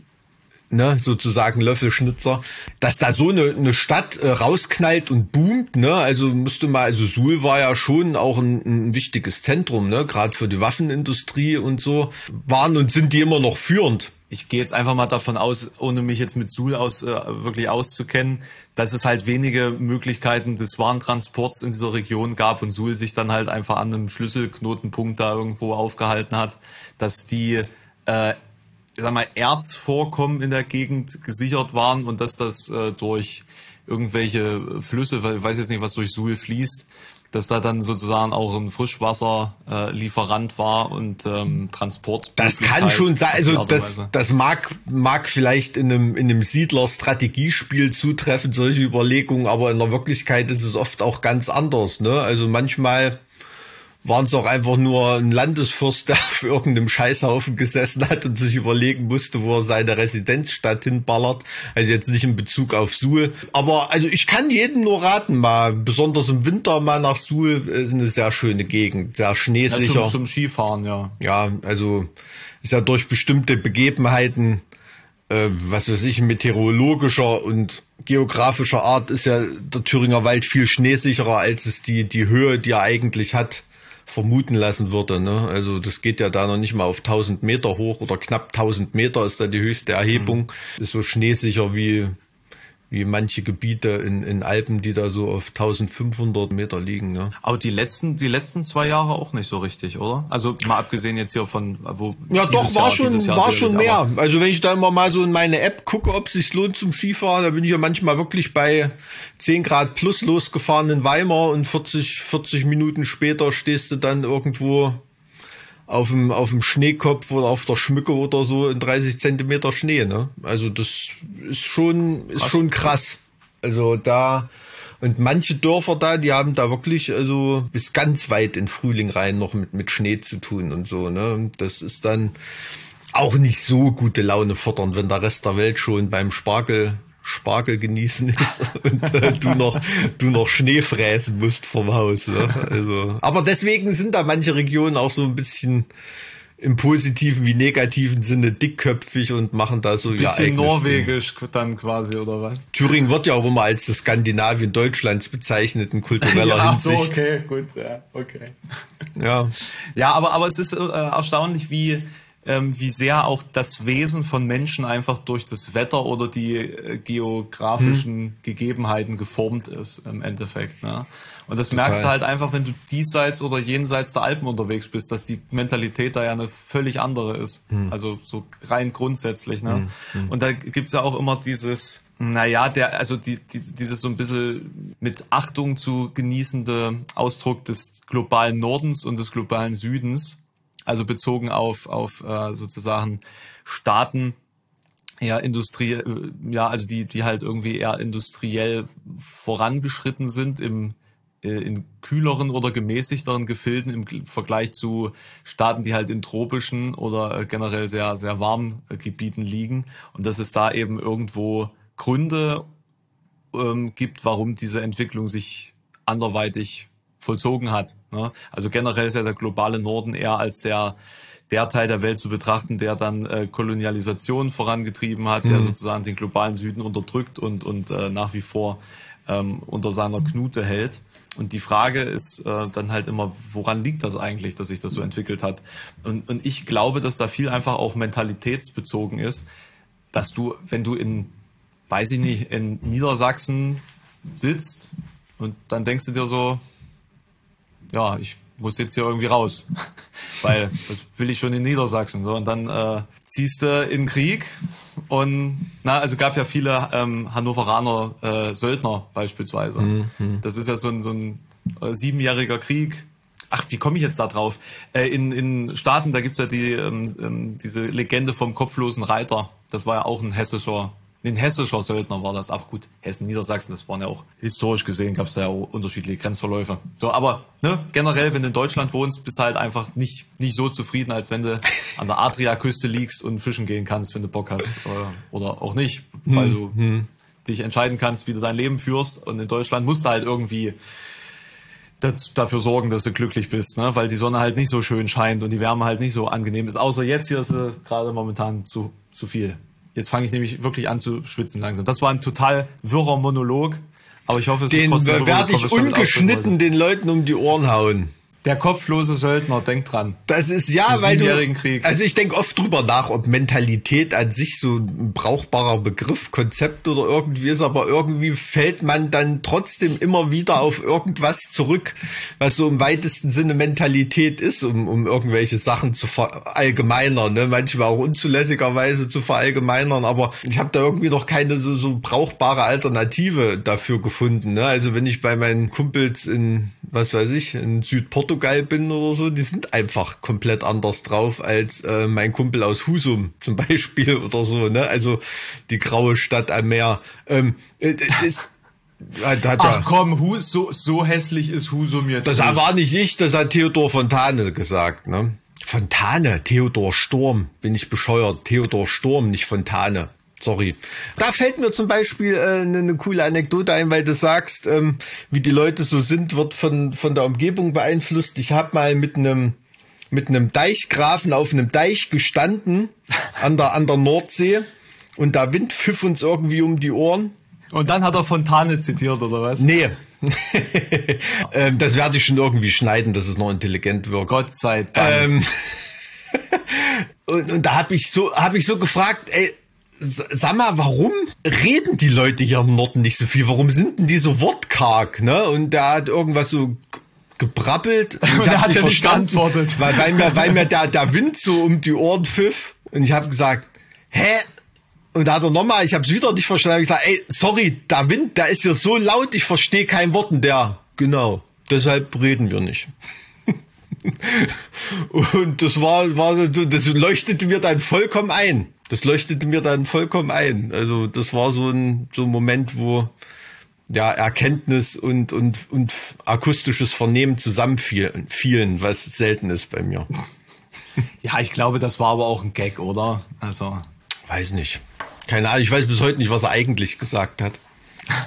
ne, sozusagen Löffelschnitzer, dass da so eine, eine Stadt äh, rausknallt und boomt, ne, also musste mal, also Suhl war ja schon auch ein, ein wichtiges Zentrum, ne, gerade für die Waffenindustrie und so, waren und sind die immer noch führend. Ich gehe jetzt einfach mal davon aus, ohne mich jetzt mit Suhl aus, äh, wirklich auszukennen, dass es halt wenige Möglichkeiten des Warentransports in dieser Region gab und Suhl sich dann halt einfach an einem Schlüsselknotenpunkt da irgendwo aufgehalten hat, dass die äh, ich sag mal, Erzvorkommen in der Gegend gesichert waren und dass das äh, durch irgendwelche Flüsse, weil ich weiß jetzt nicht, was durch Suhl fließt, dass da dann sozusagen auch ein Frischwasserlieferant äh, war und ähm, Transport. Das kann schon sein, also das, das mag, mag vielleicht in einem, in einem Siedler-Strategiespiel zutreffen, solche Überlegungen, aber in der Wirklichkeit ist es oft auch ganz anders, ne? Also manchmal waren es auch einfach nur ein Landesfürst, der <laughs> auf irgendeinem Scheißhaufen gesessen hat und sich überlegen musste, wo er seine Residenzstadt hinballert. Also jetzt nicht in Bezug auf Suhl. Aber also ich kann jedem nur raten, mal besonders im Winter mal nach Suhl ist eine sehr schöne Gegend, sehr schneesicher. Ja, zum, zum Skifahren, ja. Ja, also ist ja durch bestimmte Begebenheiten, äh, was weiß ich, meteorologischer und geografischer Art ist ja der Thüringer Wald viel schneesicherer, als es die, die Höhe, die er eigentlich hat, vermuten lassen würde. Ne? Also das geht ja da noch nicht mal auf 1000 Meter hoch oder knapp 1000 Meter ist da die höchste Erhebung. Mhm. Ist so schneesicher wie wie manche Gebiete in, in Alpen, die da so auf 1500 Meter liegen. Ne? Aber die letzten, die letzten zwei Jahre auch nicht so richtig, oder? Also mal abgesehen jetzt hier von, wo. Ja, doch, war Jahr, schon, war schon mehr. Also wenn ich da immer mal so in meine App gucke, ob es sich lohnt zum Skifahren, da bin ich ja manchmal wirklich bei 10 Grad plus losgefahren in Weimar und 40, 40 Minuten später stehst du dann irgendwo auf dem, auf dem Schneekopf oder auf der Schmücke oder so in 30 Zentimeter Schnee, ne? Also das ist schon, ist schon krass. Also da, und manche Dörfer da, die haben da wirklich, also bis ganz weit in Frühling rein noch mit, mit Schnee zu tun und so, ne? Das ist dann auch nicht so gute Laune fordern, wenn der Rest der Welt schon beim Spargel Spargel genießen ist <laughs> und äh, du noch du noch Schnee fräsen musst vom Haus. Ne? Also, aber deswegen sind da manche Regionen auch so ein bisschen im positiven wie negativen Sinne dickköpfig und machen da so ja bisschen norwegisch Ding. dann quasi oder was? Thüringen wird ja auch immer als das Skandinavien Deutschlands bezeichnet in kultureller <laughs> ja, Hinsicht. so okay, gut, ja, okay. Ja. Ja, aber aber es ist äh, erstaunlich, wie ähm, wie sehr auch das Wesen von Menschen einfach durch das Wetter oder die äh, geografischen hm. Gegebenheiten geformt ist im Endeffekt. Ne? Und das Total. merkst du halt einfach, wenn du diesseits oder jenseits der Alpen unterwegs bist, dass die Mentalität da ja eine völlig andere ist. Hm. Also so rein grundsätzlich. Ne? Hm. hm. Und da gibt's ja auch immer dieses, naja, der, also die, die, dieses so ein bisschen mit Achtung zu genießende Ausdruck des globalen Nordens und des globalen Südens, also bezogen auf, auf äh, sozusagen Staaten, ja, Industrie, äh, ja, also die, die halt irgendwie eher industriell vorangeschritten sind im, äh, in kühleren oder gemäßigteren Gefilden im Vergleich zu Staaten, die halt in tropischen oder generell sehr, sehr warmen Gebieten liegen. Und dass es da eben irgendwo Gründe ähm, gibt, warum diese Entwicklung sich anderweitig vollzogen hat. Ne? Also generell ist ja der globale Norden eher als der der Teil der Welt zu betrachten, der dann äh, Kolonialisation vorangetrieben hat, mhm. der sozusagen den globalen Süden unterdrückt und und äh, nach wie vor ähm, unter seiner Knute hält. Und die Frage ist äh, dann halt immer, woran liegt das eigentlich, dass sich das so entwickelt hat? Und, und ich glaube, dass da viel einfach auch mentalitätsbezogen ist, dass du, wenn du in, weiß ich nicht, in Niedersachsen sitzt und dann denkst du dir so, ja, ich muss jetzt hier irgendwie raus, <laughs> weil das will ich schon in Niedersachsen. So und dann äh, ziehst du in Krieg und na also gab ja viele ähm, Hannoveraner äh, Söldner beispielsweise. Mhm. Das ist ja so ein so ein äh, siebenjähriger Krieg. Ach, wie komme ich jetzt da drauf? Äh, in, in Staaten, da gibt's ja die, ähm, ähm, diese Legende vom kopflosen Reiter. Das war ja auch ein hessischer ein hessischer Söldner war das. Auch gut, Hessen, Niedersachsen, das waren ja auch historisch gesehen, gab es ja auch unterschiedliche Grenzverläufe. So, aber ne, generell, wenn du in Deutschland wohnst, bist du halt einfach nicht, nicht so zufrieden, als wenn du an der Adriaküste liegst und fischen gehen kannst, wenn du Bock hast. Oder, oder auch nicht, weil du hm. dich entscheiden kannst, wie du dein Leben führst. Und in Deutschland musst du halt irgendwie das, dafür sorgen, dass du glücklich bist, ne? weil die Sonne halt nicht so schön scheint und die Wärme halt nicht so angenehm ist. Außer jetzt hier ist sie gerade momentan zu, zu viel. Jetzt fange ich nämlich wirklich an zu schwitzen langsam. Das war ein total wirrer Monolog, aber ich hoffe, es den ist trotzdem... Werde ich ungeschnitten den Leuten um die Ohren hauen. Der kopflose Söldner, denk dran. Das ist ja, weil du. Krieg. Also ich denke oft drüber nach, ob Mentalität an sich so ein brauchbarer Begriff, Konzept oder irgendwie ist, aber irgendwie fällt man dann trotzdem immer wieder auf irgendwas zurück, was so im weitesten Sinne Mentalität ist, um, um irgendwelche Sachen zu verallgemeinern, ne? manchmal auch unzulässigerweise zu verallgemeinern, aber ich habe da irgendwie noch keine so, so brauchbare Alternative dafür gefunden. Ne? Also wenn ich bei meinen Kumpels in, was weiß ich, in Südport Portugal bin oder so, die sind einfach komplett anders drauf als äh, mein Kumpel aus Husum <laughs> zum Beispiel oder so, ne? Also die graue Stadt am Meer. Ähm, äh, ist, <laughs> hat, hat Ach ja, komm, Hus, so, so hässlich ist Husum jetzt. Das nicht. war nicht ich, das hat Theodor Fontane gesagt, ne? Fontane, Theodor Sturm, bin ich bescheuert. Theodor Sturm, nicht Fontane. Sorry. Da fällt mir zum Beispiel äh, eine, eine coole Anekdote ein, weil du sagst, ähm, wie die Leute so sind, wird von, von der Umgebung beeinflusst. Ich habe mal mit einem mit einem Deichgrafen auf einem Deich gestanden an der, an der Nordsee und der Wind pfiff uns irgendwie um die Ohren. Und dann hat er Fontane zitiert, oder was? Nee. <laughs> ähm, das werde ich schon irgendwie schneiden, dass es noch intelligent wirkt. Gott sei Dank. Ähm, <laughs> und, und da habe ich so, habe ich so gefragt, ey, sag mal, warum reden die Leute hier im Norden nicht so viel? Warum sind denn die so wortkarg, ne? Und der hat irgendwas so gebrabbelt. <laughs> Und er hat ja nicht geantwortet. Weil, weil mir, weil mir der, der Wind so um die Ohren pfiff. Und ich habe gesagt, hä? Und da hat er nochmal, ich habe es wieder nicht verstanden, ich gesagt, ey, sorry, der Wind, der ist hier so laut, ich verstehe kein Wort. Und der, genau, deshalb reden wir nicht. <laughs> und das war, war, das leuchtete mir dann vollkommen ein. Das leuchtete mir dann vollkommen ein. Also das war so ein, so ein Moment, wo ja, Erkenntnis und, und, und akustisches Vernehmen zusammenfielen, was selten ist bei mir. <laughs> Ja, ich glaube, das war aber auch ein Gag, oder? Also. Weiß nicht. Keine Ahnung, ich weiß bis heute nicht, was er eigentlich gesagt hat.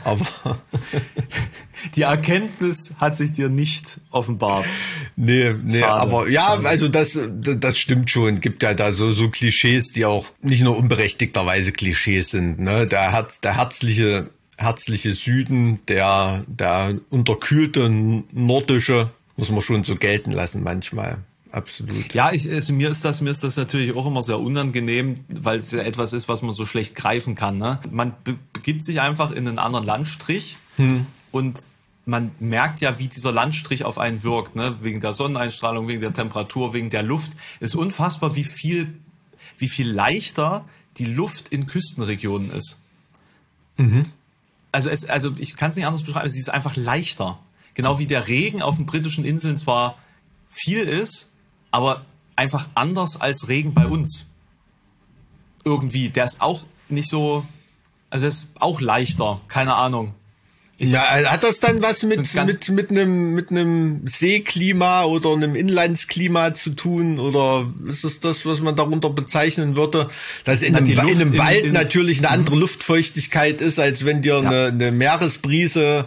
Aber. <laughs> Die Erkenntnis hat sich dir nicht offenbart. Nee, nee, Schade. aber ja, Schade. also das, das stimmt schon. Gibt ja da so, so Klischees, die auch nicht nur unberechtigterweise Klischees sind. Ne? Der, Herz, der herzliche herzliche Süden, der, der unterkühlte nordische, muss man schon so gelten lassen manchmal. Absolut. Ja, ich, also mir ist das, mir ist das natürlich auch immer sehr unangenehm, weil es ja etwas ist, was man so schlecht greifen kann. Ne? Man be begibt sich einfach in einen anderen Landstrich hm. und man merkt ja, wie dieser Landstrich auf einen wirkt, ne? wegen der Sonneneinstrahlung, wegen der Temperatur, wegen der Luft. Es ist unfassbar, wie viel, wie viel leichter die Luft in Küstenregionen ist. Mhm also es, also ich kann es nicht anders beschreiben, sie ist einfach leichter. Genau wie der Regen auf den britischen Inseln zwar viel ist, aber einfach anders als Regen bei uns. Irgendwie, der ist auch nicht so, also ist auch leichter, keine Ahnung. Ich ja, hat das dann was mit, mit, mit einem, mit einem Seeklima oder einem Inlandsklima zu tun? Oder ist das das, was man darunter bezeichnen würde? Dass in, einem, in einem, Wald in, natürlich eine andere mhm. Luftfeuchtigkeit ist, als wenn dir ja. eine, eine Meeresbrise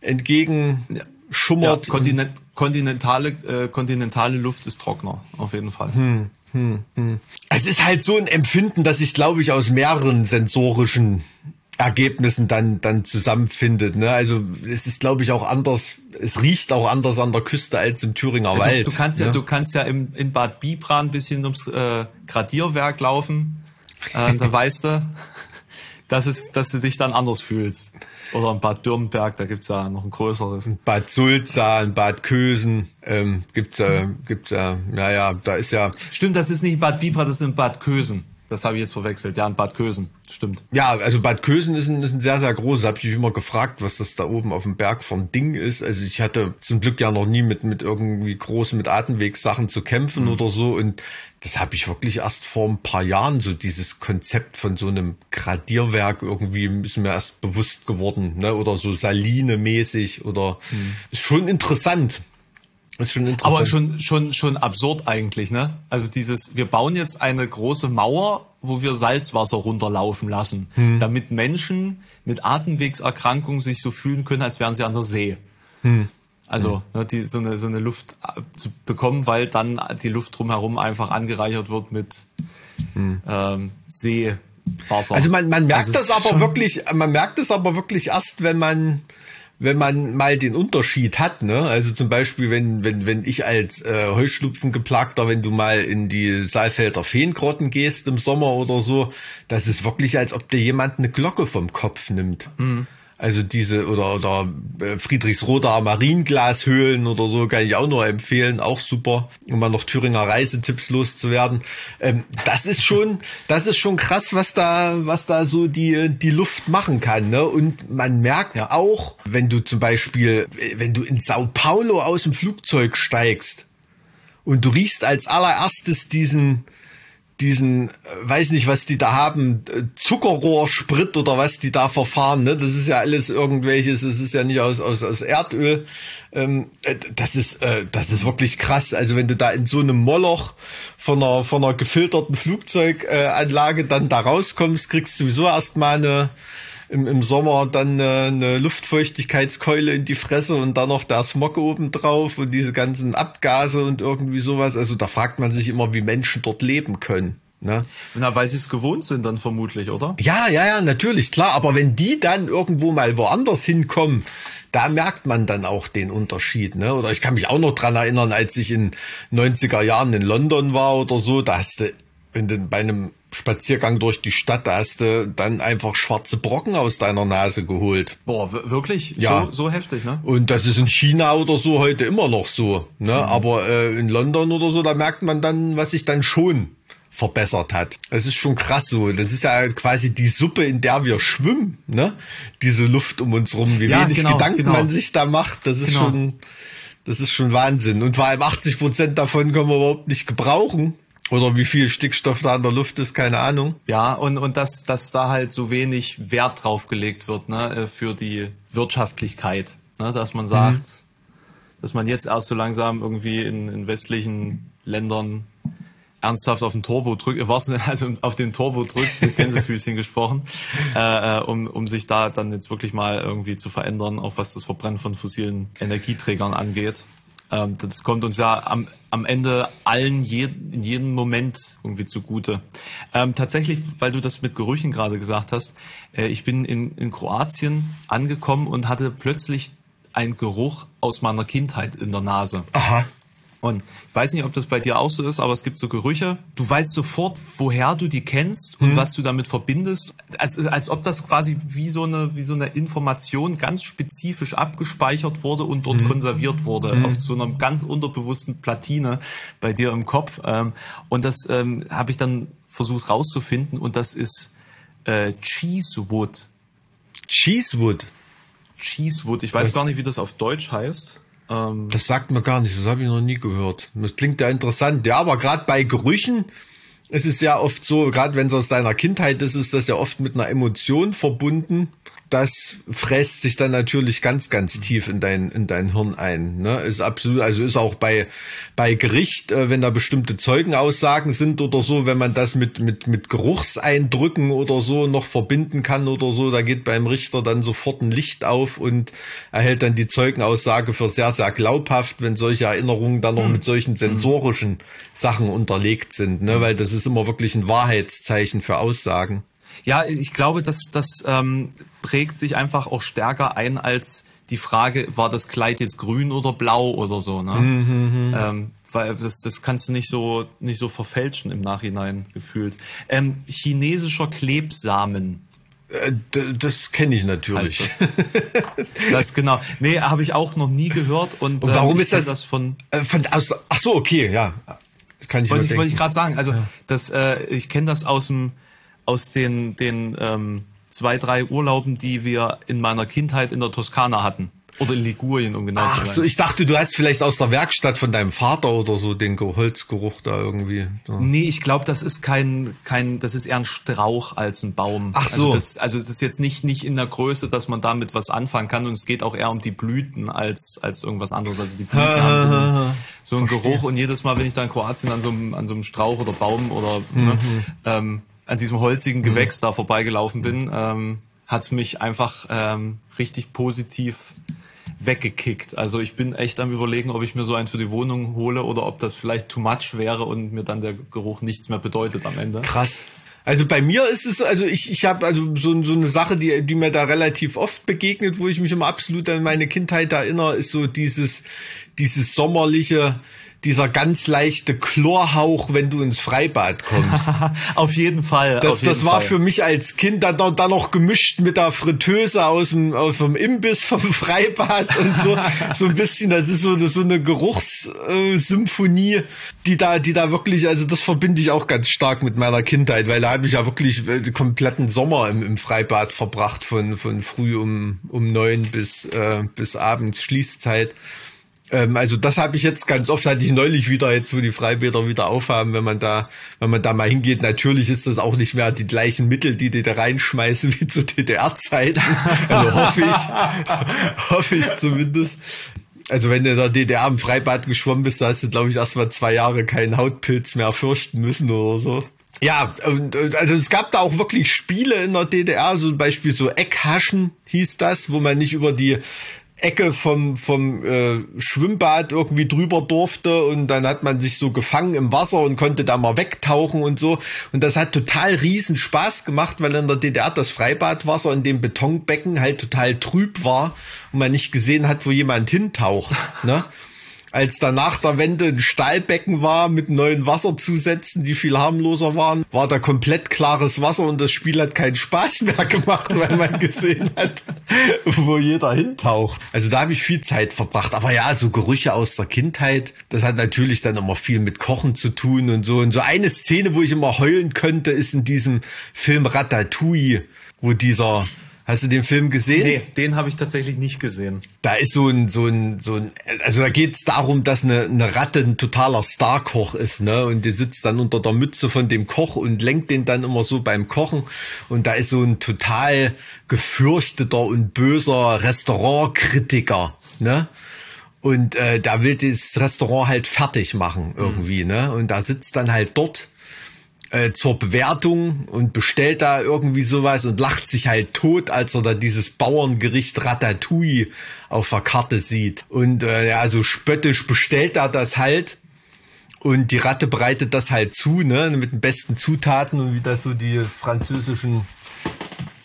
entgegen ja. schummert. Ja, Kontinent, kontinentale, äh, kontinentale Luft ist trockener, auf jeden Fall. Hm, hm, hm. Es ist halt so ein Empfinden, dass ich glaube ich aus mehreren sensorischen Ergebnissen dann dann zusammenfindet. Ne? Also es ist, glaube ich, auch anders. Es riecht auch anders an der Küste als im Thüringer ja, Wald. Du, du kannst ne? ja, du kannst ja im, in Bad Bibran ein bisschen ums äh, Gradierwerk laufen. Äh, da weißt du, dass es, dass du dich dann anders fühlst. Oder in Bad Dürnberg, da gibt's ja noch ein größeres. In Bad Sulza, in Bad Kösen ähm, gibt's ja, gibt's ja, naja, da ist ja. Stimmt, das ist nicht Bad Bibra, das ist in Bad Kösen. Das habe ich jetzt verwechselt. Ja, in Bad Kösen. Stimmt. Ja, also Bad Kösen ist ein, ist ein sehr, sehr großes. Habe ich mich immer gefragt, was das da oben auf dem Berg von Ding ist. Also ich hatte zum Glück ja noch nie mit, mit irgendwie großen, mit Atemwegssachen zu kämpfen mhm. oder so. Und das habe ich wirklich erst vor ein paar Jahren, so dieses Konzept von so einem Gradierwerk irgendwie ist mir erst bewusst geworden. Ne? Oder so Saline-mäßig oder mhm. ist schon interessant. Ist schon interessant. Aber schon, schon, schon absurd eigentlich, ne? Also dieses, wir bauen jetzt eine große Mauer, wo wir Salzwasser runterlaufen lassen, hm. damit Menschen mit Atemwegserkrankungen sich so fühlen können, als wären sie an der See. Hm. Also hm. Ne, die, so, eine, so eine Luft äh, zu bekommen, weil dann die Luft drumherum einfach angereichert wird mit hm. ähm, Seewasser. Also man, man merkt also das aber wirklich, man merkt es aber wirklich erst, wenn man wenn man mal den Unterschied hat, ne? Also zum Beispiel, wenn, wenn, wenn ich als äh, Heuschlupfen geplagter, wenn du mal in die Saalfelder Feengrotten gehst im Sommer oder so, das ist wirklich, als ob dir jemand eine Glocke vom Kopf nimmt. Mhm. Also diese oder oder äh, Friedrichsroder Marienglashöhlen oder so kann ich auch nur empfehlen, auch super, um mal noch Thüringer Reisetipps loszuwerden. Ähm, das ist schon, <laughs> das ist schon krass, was da, was da so die die Luft machen kann. Ne? Und man merkt ja. auch, wenn du zum Beispiel, wenn du in Sao Paulo aus dem Flugzeug steigst und du riechst als allererstes diesen diesen, äh, weiß nicht, was die da haben, äh, Zuckerrohrsprit oder was die da verfahren, ne? Das ist ja alles irgendwelches, es ist ja nicht aus, aus, aus Erdöl. Ähm, äh, das ist, äh, das ist wirklich krass. Also wenn du da in so einem Moloch von einer, von einer gefilterten Flugzeuganlage dann da rauskommst, kriegst du sowieso erstmal eine, im, im Sommer dann eine, eine Luftfeuchtigkeitskeule in die Fresse und dann noch der Smog oben drauf und diese ganzen Abgase und irgendwie sowas. Also da fragt man sich immer, wie Menschen dort leben können. Ne? Na, weil sie es gewohnt sind dann vermutlich, oder? Ja, ja, ja, natürlich, klar. Aber wenn die dann irgendwo mal woanders hinkommen, da merkt man dann auch den Unterschied. Ne? Oder ich kann mich auch noch dran erinnern, als ich in 90er Jahren in London war oder so, da hast du, wenn du bei einem Spaziergang durch die Stadt, da hast du dann einfach schwarze Brocken aus deiner Nase geholt. Boah, wirklich? Ja. So, so heftig, ne? Und das ist in China oder so heute immer noch so. Ne? Aber äh, in London oder so, da merkt man dann, was sich dann schon verbessert hat. Das ist schon krass so. Das ist ja quasi die Suppe, in der wir schwimmen, ne? Diese Luft um uns rum, wie Ja, wenig genau, Gedanken genau. man sich da macht, das ist Genau. schon, das ist schon Wahnsinn. Und vor allem 80 Prozent davon können wir überhaupt nicht gebrauchen. Oder wie viel Stickstoff da in der Luft ist, keine Ahnung. Ja, und, und dass, dass da halt so wenig Wert drauf gelegt wird, ne, äh, für die Wirtschaftlichkeit, ne, dass man sagt, dass man jetzt erst so langsam irgendwie in, in westlichen Ländern ernsthaft auf den Turbo drückt, Sinne, <laughs> also auf den Turbo drückt, mit Gänsefüßchen <laughs> gesprochen, äh, äh, um, um sich da dann jetzt wirklich mal irgendwie zu verändern, auch was das Verbrennen von fossilen Energieträgern angeht. Ähm, das kommt uns ja am, am Ende allen je, in jedem Moment irgendwie zugute. Ähm, tatsächlich, weil du das mit Gerüchen gerade gesagt hast, äh, ich bin in, in Kroatien angekommen und hatte plötzlich einen Geruch aus meiner Kindheit in der Nase. Aha. Und ich weiß nicht, ob das bei dir auch so ist, aber es gibt so Gerüche. Du weißt sofort, woher du die kennst und was du damit verbindest. Als, als ob das quasi wie so, eine, wie so eine Information ganz spezifisch abgespeichert wurde und dort konserviert wurde. Auf so einer ganz unterbewussten Platine bei dir im Kopf. Ähm, Und das ähm, habe ich dann versucht rauszufinden und das ist äh, Cheesewood. Cheesewood. Cheesewood. Ich weiß gar nicht, wie das auf Deutsch heißt. Ähm, Das sagt mir gar nicht, das habe ich noch nie gehört. Das klingt ja interessant. Ja, aber gerade bei Gerüchen ist es ja oft so, gerade wenn es aus deiner Kindheit ist, ist das ja oft mit einer Emotion verbunden. Das fräst sich dann natürlich ganz, ganz tief in dein, in dein Hirn ein. Ne? Ist absolut, also ist auch bei, bei Gericht, äh, wenn da bestimmte Zeugenaussagen sind oder so, wenn man das mit, mit, mit Geruchseindrücken oder so noch verbinden kann oder so, da geht beim Richter dann sofort ein Licht auf und er hält dann die Zeugenaussage für sehr, sehr glaubhaft, wenn solche Erinnerungen dann noch mit solchen sensorischen Sachen unterlegt sind, ne? weil das ist immer wirklich ein Wahrheitszeichen für Aussagen. Ja, ich glaube, das, das ähm, prägt sich einfach auch stärker ein als die Frage, war das Kleid jetzt grün oder blau oder so, ne? Ähm, weil das, das kannst du nicht so, nicht so verfälschen im Nachhinein gefühlt. Ähm, chinesischer Klebsamen Äh, das kenne ich natürlich. das. <laughs> das genau. Nee, habe ich auch noch nie gehört. Und, Und warum ähm, ist das- das von Äh, von, aus, ach so, okay, ja. Kann ich wollte ich, wollte ich gerade sagen. Also das, äh, ich kenne das aus dem, aus den, den ähm, zwei, drei Urlauben, die wir in meiner Kindheit in der Toskana hatten. Oder in Ligurien, um genau zu Ach sein. so, ich dachte, du hast vielleicht aus der Werkstatt von deinem Vater oder so den Ge- Holzgeruch da irgendwie. So. Nee, ich glaube, das ist kein, kein, das ist eher ein Strauch als ein Baum. Ach so. Also das, also es ist jetzt nicht, nicht in der Größe, dass man damit was anfangen kann und es geht auch eher um die Blüten als, als irgendwas anderes. Also die Blüten haben so einen, so einen Geruch und jedes Mal, wenn ich da in Kroatien an so einem, an so einem Strauch oder Baum oder ne, Mhm. ähm, an diesem holzigen Gewächs da vorbeigelaufen bin, ähm, hat mich einfach ähm, richtig positiv weggekickt. Also ich bin echt am überlegen, ob ich mir so einen für die Wohnung hole oder ob das vielleicht too much wäre und mir dann der Geruch nichts mehr bedeutet am Ende. Krass. Also bei mir ist es, also ich, ich habe also so, so eine Sache, die, die mir da relativ oft begegnet, wo ich mich immer absolut an meine Kindheit erinnere, ist so dieses, dieses sommerliche, dieser ganz leichte Chlorhauch, wenn du ins Freibad kommst. <laughs> auf jeden Fall. Das, jeden das war Fall. für mich als Kind dann, dann noch gemischt mit der Fritteuse aus dem, aus dem Imbiss vom <laughs> Freibad und so, so ein bisschen, das ist so eine, so eine Geruchssymphonie, die da, die da wirklich, also das verbinde ich auch ganz stark mit meiner Kindheit, weil da habe ich ja wirklich äh, den kompletten Sommer im, im Freibad verbracht, von, von früh um, um neun bis, äh, bis abends Schließzeit. Ähm, also das habe ich jetzt ganz oft, hatte ich neulich wieder, jetzt wo die Freibäder wieder aufhaben, wenn man da, wenn man da mal hingeht. Natürlich ist das auch nicht mehr die gleichen Mittel, die die da reinschmeißen <laughs> wie zu DDR-Zeiten. Also hoffe ich, <laughs> hoffe ich zumindest. Also wenn du in der DDR im Freibad geschwommen bist, da hast du, glaube ich, erst mal zwei Jahre keinen Hautpilz mehr fürchten müssen oder so. Ja, also es gab da auch wirklich Spiele in der DDR, so zum Beispiel so Eckhaschen hieß das, wo man nicht über die Ecke vom, vom äh, Schwimmbad irgendwie drüber durfte und dann hat man sich so gefangen im Wasser und konnte da mal wegtauchen und so. Und das hat total riesen Spaß gemacht, weil in der DDR das Freibadwasser in dem Betonbecken halt total trüb war und man nicht gesehen hat, wo jemand hintaucht. Ne? <laughs> als danach der Wende ein Stahlbecken war mit neuen Wasserzusätzen, die viel harmloser waren, war da komplett klares Wasser und das Spiel hat keinen Spaß mehr gemacht, weil man <laughs> gesehen hat, wo jeder hintaucht. Also da habe ich viel Zeit verbracht. Aber ja, so Gerüche aus der Kindheit, das hat natürlich dann immer viel mit Kochen zu tun und so. Und so eine Szene, wo ich immer heulen könnte, ist in diesem Film Ratatouille, wo dieser Hast du den Film gesehen? Nee, den habe ich tatsächlich nicht gesehen. Da ist so ein, so ein, so ein, also da geht es darum, dass eine, eine Ratte ein totaler Starkoch ist, ne? Und die sitzt dann unter der Mütze von dem Koch und lenkt den dann immer so beim Kochen. Und da ist so ein total gefürchteter und böser Restaurantkritiker, ne? Und äh, da will das Restaurant halt fertig machen irgendwie, mhm. ne? Und da sitzt dann halt dort äh, zur Bewertung und bestellt da irgendwie sowas und lacht sich halt tot, als er da dieses Bauerngericht Ratatouille auf der Karte sieht. Und äh, ja, so spöttisch bestellt er das halt. Und die Ratte bereitet das halt zu, ne, mit den besten Zutaten und wie das so die französischen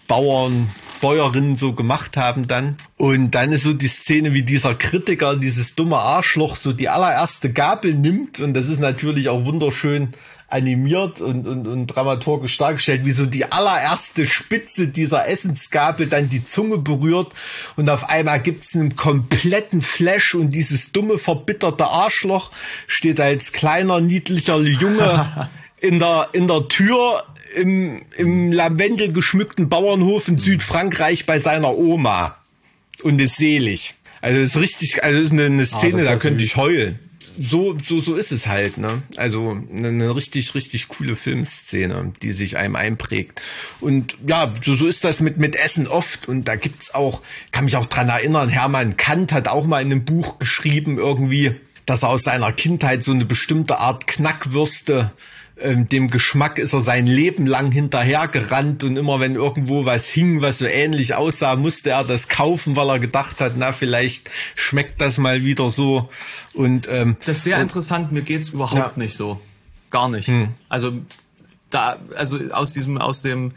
Bauern, Bäuerinnen so gemacht haben dann. Und dann ist so die Szene, wie dieser Kritiker, dieses dumme Arschloch, so die allererste Gabel nimmt. Und das ist natürlich auch wunderschön animiert und, und, und dramaturgisch dargestellt, wie so die allererste Spitze dieser Essensgabel dann die Zunge berührt und auf einmal gibt's einen kompletten Flash und dieses dumme, verbitterte Arschloch steht als kleiner, niedlicher Junge <laughs> in der, in der Tür im, im Lavendel geschmückten Bauernhof in Südfrankreich bei seiner Oma und ist selig. Also ist richtig, also ist eine, eine ah, Szene, ah, da könnte ich heulen so, so, so ist es halt, ne? Also eine, eine richtig, richtig coole Filmszene, die sich einem einprägt. Und ja, so, so ist das mit, mit Essen oft. Und da gibt's auch, kann mich auch dran erinnern, Hermann Kant hat auch mal in einem Buch geschrieben, irgendwie, dass er aus seiner Kindheit so eine bestimmte Art Knackwürste ähm, dem Geschmack ist er sein Leben lang hinterhergerannt und immer wenn irgendwo was hing, was so ähnlich aussah, musste er das kaufen, weil er gedacht hat, na vielleicht schmeckt das mal wieder so. Und ähm, das ist sehr und, interessant. Mir geht's überhaupt ja. nicht so, gar nicht. Hm. Also da, also aus diesem aus dem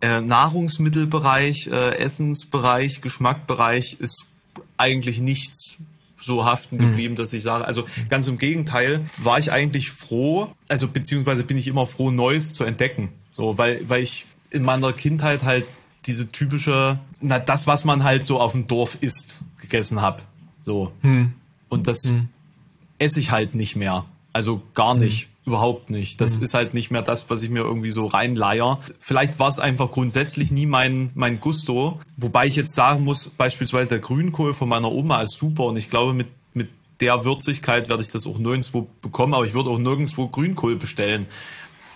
äh, Nahrungsmittelbereich, äh, Essensbereich, Geschmackbereich ist eigentlich nichts so haften mhm. geblieben, dass ich sage, also ganz im Gegenteil, war ich eigentlich froh, also beziehungsweise bin ich immer froh, Neues zu entdecken. So, weil, weil ich in meiner Kindheit halt diese typische, na, das, was man halt so auf dem Dorf isst, gegessen hab. So. Mhm. Und das mhm. esse ich halt nicht mehr. Also gar mhm. nicht. Überhaupt nicht. Das mhm. ist halt nicht mehr das, was ich mir irgendwie so reinleier. Vielleicht war es einfach grundsätzlich nie mein, mein Gusto. Wobei ich jetzt sagen muss, beispielsweise der Grünkohl von meiner Oma ist super und ich glaube, mit, mit der Würzigkeit werde ich das auch nirgendwo bekommen, aber ich würde auch nirgendwo Grünkohl bestellen.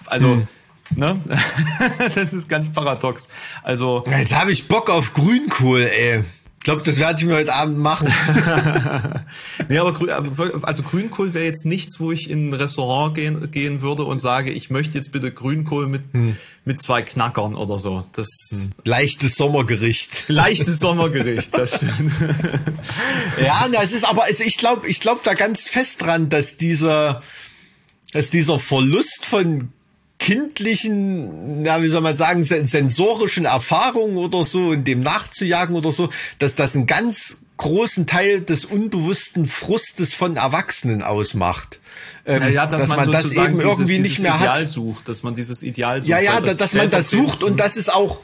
Also, mhm. Ne? <laughs> das ist ganz paradox. Also. Jetzt habe ich Bock auf Grünkohl, ey. Ich glaube, das werde ich mir heute Abend machen. <laughs> nee, aber also Grünkohl wäre jetzt nichts, wo ich in ein Restaurant gehen, gehen würde und sage, ich möchte jetzt bitte Grünkohl mit, hm. mit zwei Knackern oder so. Das hm. Leichtes Sommergericht. <laughs> Leichtes Sommergericht, das <laughs> stimmt. ja, na, es ist aber, also ich glaube, ich glaube da ganz fest dran, dass dieser, dass dieser Verlust von kindlichen, ja, wie soll man sagen, sensorischen Erfahrungen oder so und dem nachzujagen oder so, dass das einen ganz großen Teil des unbewussten Frustes von Erwachsenen ausmacht. Ähm, naja, dass, dass man, man das eben irgendwie dieses, nicht mehr Ideal hat. sucht, dass man dieses Ideal sucht. Ja, ja, das dass man das sucht und das ist auch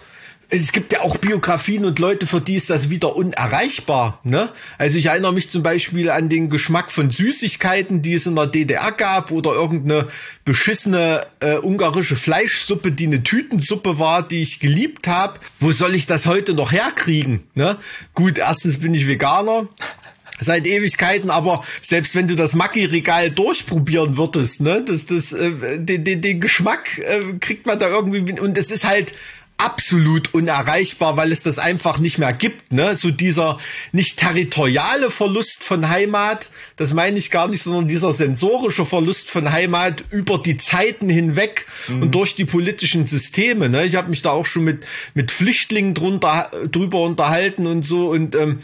es gibt ja auch Biografien und Leute, für die ist das wieder unerreichbar. Ne? Also ich erinnere mich zum Beispiel an den Geschmack von Süßigkeiten, die es in der DDR gab oder irgendeine beschissene äh, ungarische Fleischsuppe, die eine Tütensuppe war, die ich geliebt habe. Wo soll ich das heute noch herkriegen? Ne? Gut, erstens bin ich Veganer <laughs> seit Ewigkeiten, aber selbst wenn du das Maggi-Regal durchprobieren würdest, ne, das, das, äh, den, den, den Geschmack äh, kriegt man da irgendwie und es ist halt absolut unerreichbar, weil es das einfach nicht mehr gibt. Ne? So dieser nicht territoriale Verlust von Heimat, das meine ich gar nicht, sondern dieser sensorische Verlust von Heimat über die Zeiten hinweg mhm. und durch die politischen Systeme. Ne? Ich habe mich da auch schon mit mit Flüchtlingen drunter drüber unterhalten und so und ähm,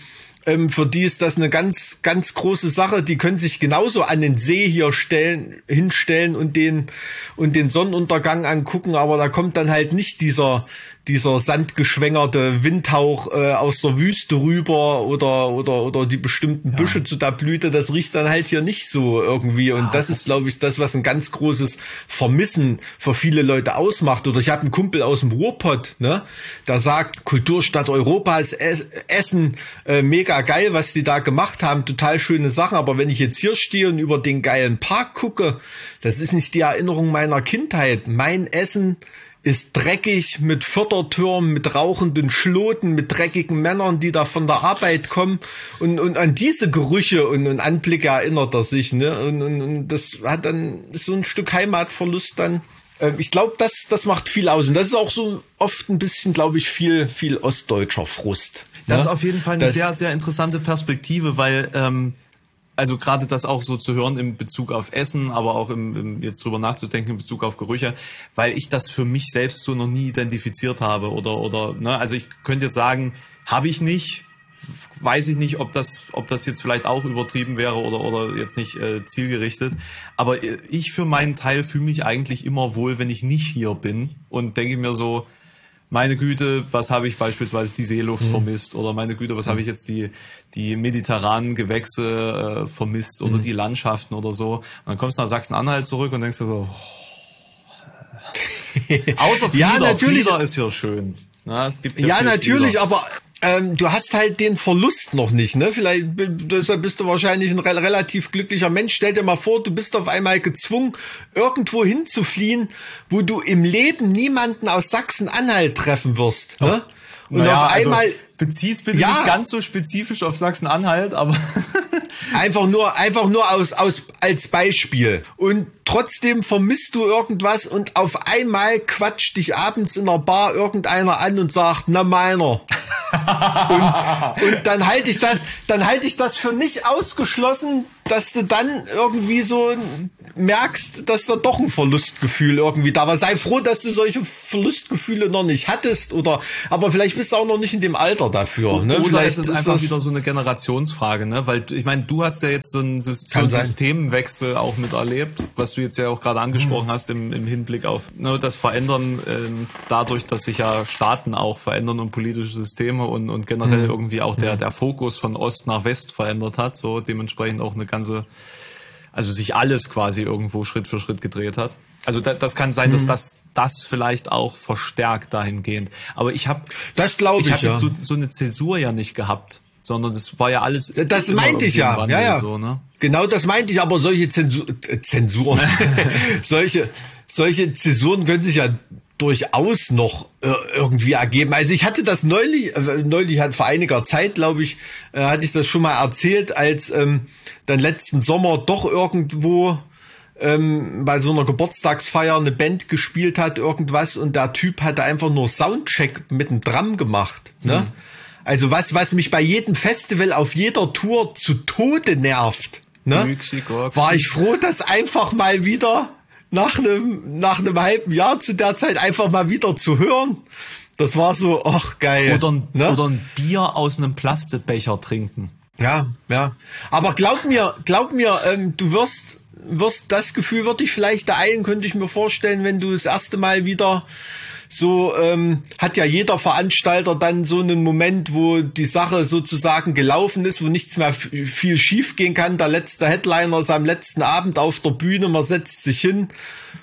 ähm, für die ist das eine ganz, ganz große Sache. Die können sich genauso an den See hier stellen, hinstellen und den, und den Sonnenuntergang angucken, aber da kommt dann halt nicht dieser, dieser sandgeschwängerte Windhauch äh, aus der Wüste rüber oder oder oder die bestimmten ja. Büsche zu der Blüte, das riecht dann halt hier nicht so irgendwie und ja, das, das ist glaube ich das was ein ganz großes Vermissen für viele Leute ausmacht oder ich habe einen Kumpel aus dem Ruhrpott, ne, der sagt Kulturstadt Europas Essen äh, mega geil, was die da gemacht haben, total schöne Sachen, aber wenn ich jetzt hier stehe und über den geilen Park gucke, das ist nicht die Erinnerung meiner Kindheit. Mein Essen ist dreckig mit Fördertürmen, mit rauchenden Schloten, mit dreckigen Männern, die da von der Arbeit kommen. Und, und an diese Gerüche und, und Anblicke erinnert er sich. Ne? Und, und, und das hat dann so ein Stück Heimatverlust dann. Ähm, ich glaube, das, das macht viel aus. Und das ist auch so oft ein bisschen, glaube ich, viel, viel ostdeutscher Frust. Das ne? ist auf jeden Fall eine das, sehr, sehr interessante Perspektive, weil ähm, also gerade das auch so zu hören im Bezug auf Essen, aber auch im, im, jetzt drüber nachzudenken in Bezug auf Gerüche, weil ich das für mich selbst so noch nie identifiziert habe oder oder ne, also ich könnte jetzt sagen, habe ich nicht, weiß ich nicht, ob das ob das jetzt vielleicht auch übertrieben wäre oder oder jetzt nicht äh, zielgerichtet, aber ich für meinen Teil fühle mich eigentlich immer wohl, wenn ich nicht hier bin und denke mir so, meine Güte, was habe ich beispielsweise die Seeluft mhm. vermisst oder meine Güte, was mhm. habe ich jetzt die, die mediterranen Gewächse äh, vermisst oder mhm. die Landschaften oder so. Und dann kommst du nach Sachsen-Anhalt zurück und denkst dir so, oh. <laughs> außer Flieder, ja, natürlich. Flieder ist ja schön. Na, es gibt ja, ja natürlich, Flieder. aber ähm, du hast halt den Verlust noch nicht, ne? Vielleicht deshalb bist du wahrscheinlich ein re relativ glücklicher Mensch. Stell dir mal vor, du bist auf einmal gezwungen, irgendwo hinzufliehen, wo du im Leben niemanden aus Sachsen-Anhalt treffen wirst. Ne? Und naja, auf also einmal also, beziehst bitte ja, nicht ganz so spezifisch auf Sachsen-Anhalt, aber einfach nur einfach nur aus aus als Beispiel und trotzdem vermisst du irgendwas und auf einmal quatscht dich abends in der Bar irgendeiner an und sagt, na meiner. <laughs> und, und dann halte ich das, dann halte ich das für nicht ausgeschlossen, dass du dann irgendwie so merkst, dass da doch ein Verlustgefühl irgendwie da war. Sei froh, dass du solche Verlustgefühle noch nicht hattest oder, aber vielleicht bist du auch noch nicht in dem Alter dafür. Ne? Oder vielleicht ist es einfach wieder so eine Generationsfrage, ne? Weil ich meine, du hast ja jetzt so einen, so einen Systemwechsel auch miterlebt, was du jetzt ja auch gerade angesprochen mhm. hast im, im Hinblick auf ne, das Verändern äh, dadurch, dass sich ja Staaten auch verändern und politische Systeme und, und generell mhm. irgendwie auch der, mhm. der Fokus von Ost nach West verändert hat, so dementsprechend auch eine ganze, also sich alles quasi irgendwo Schritt für Schritt gedreht hat. Also da, das kann sein, dass mhm. das das vielleicht auch verstärkt dahingehend. Aber ich habe das glaube ich, ich habe ja. so, so eine Zäsur ja nicht gehabt, sondern das war ja alles. Das meinte ich ja, ja, ja. So, ne? Genau, das meinte ich. Aber solche Zensur, Zensuren, <laughs> solche solche Zäsuren können sich ja durchaus noch äh, irgendwie ergeben. Also ich hatte das neulich, äh, neulich hat vor einiger Zeit, glaube ich, äh, hatte ich das schon mal erzählt, als ähm, dann letzten Sommer doch irgendwo ähm, bei so einer Geburtstagsfeier eine Band gespielt hat, irgendwas, und der Typ hatte einfach nur Soundcheck mit dem Drum gemacht. Ne? Mhm. Also was, was mich bei jedem Festival auf jeder Tour zu Tode nervt, ne? war ich froh, dass einfach mal wieder nach einem, nach einem halben Jahr zu der Zeit einfach mal wieder zu hören. Das war so, ach geil. Oder, ein, ne? oder ein Bier aus einem Plastikbecher trinken. Ja, ja. Aber glaub mir, glaub mir, ähm, du wirst, wirst das Gefühl wird dich vielleicht ereilen, könnte ich mir vorstellen, wenn du das erste Mal wieder so ähm, hat ja jeder Veranstalter dann so einen Moment, wo die Sache sozusagen gelaufen ist, wo nichts mehr viel schief gehen kann. Der letzte Headliner ist am letzten Abend auf der Bühne, man setzt sich hin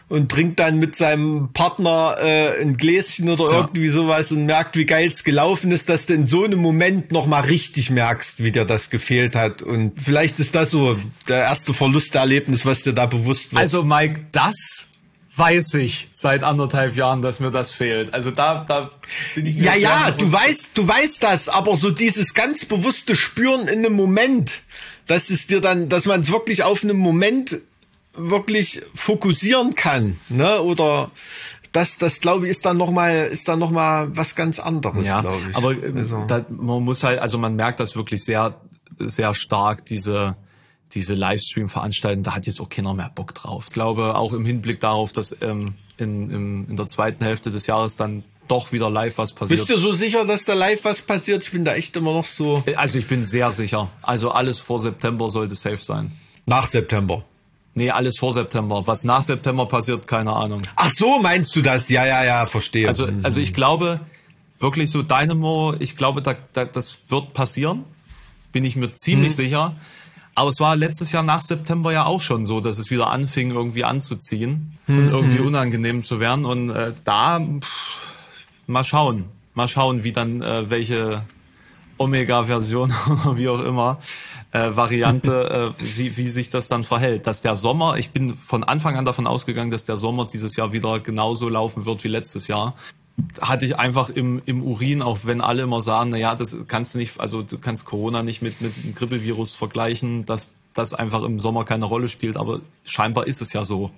und trinkt dann mit seinem Partner äh, ein Gläschen oder ja. irgendwie sowas und merkt, wie geil es gelaufen ist, dass du in so einem Moment nochmal richtig merkst, wie dir das gefehlt hat. Und vielleicht ist das so der erste Verlusterlebnis, was dir da bewusst wird. Also Mike, das weiß ich seit anderthalb Jahren, dass mir das fehlt. Also da, da bin ich Ja, ja, du weißt, du weißt das, aber so dieses ganz bewusste Spüren in einem Moment, dass es dir dann, dass man es wirklich auf einem Moment wirklich fokussieren kann, ne? Oder das, das glaube ich, ist dann noch mal, ist dann noch mal was ganz anderes, ja, glaube ich. Aber also. da, man muss halt, also man merkt das wirklich sehr, sehr stark, diese, diese Livestream-Veranstaltung, da hat jetzt auch keiner mehr Bock drauf. Ich glaube, auch im Hinblick darauf, dass ähm, in, in, in der zweiten Hälfte des Jahres dann doch wieder live was passiert. Bist du so sicher, dass da live was passiert? Ich bin da echt immer noch so. Also ich bin sehr sicher. Also alles vor September sollte safe sein. Nach September. Nee, alles vor September. Was nach September passiert, keine Ahnung. Ach so, meinst du das? Ja, ja, ja, verstehe. Also, also ich glaube wirklich so Dynamo, ich glaube, da, da, das wird passieren. Bin ich mir ziemlich Mhm. sicher. Aber es war letztes Jahr nach September ja auch schon so, dass es wieder anfing, irgendwie anzuziehen Mhm. und irgendwie unangenehm zu werden. Und äh, da pff, mal schauen. Mal schauen, wie dann äh, welche Omega-Version oder <laughs> wie auch immer äh, Variante, <laughs> äh, wie, wie sich das dann verhält. Dass der Sommer, ich bin von Anfang an davon ausgegangen, dass der Sommer dieses Jahr wieder genauso laufen wird wie letztes Jahr. Hatte ich einfach im, im Urin, auch wenn alle immer sagen, na ja, das kannst du nicht, also du kannst Corona nicht mit, mit einem Grippevirus vergleichen, dass das einfach im Sommer keine Rolle spielt, aber scheinbar ist es ja so.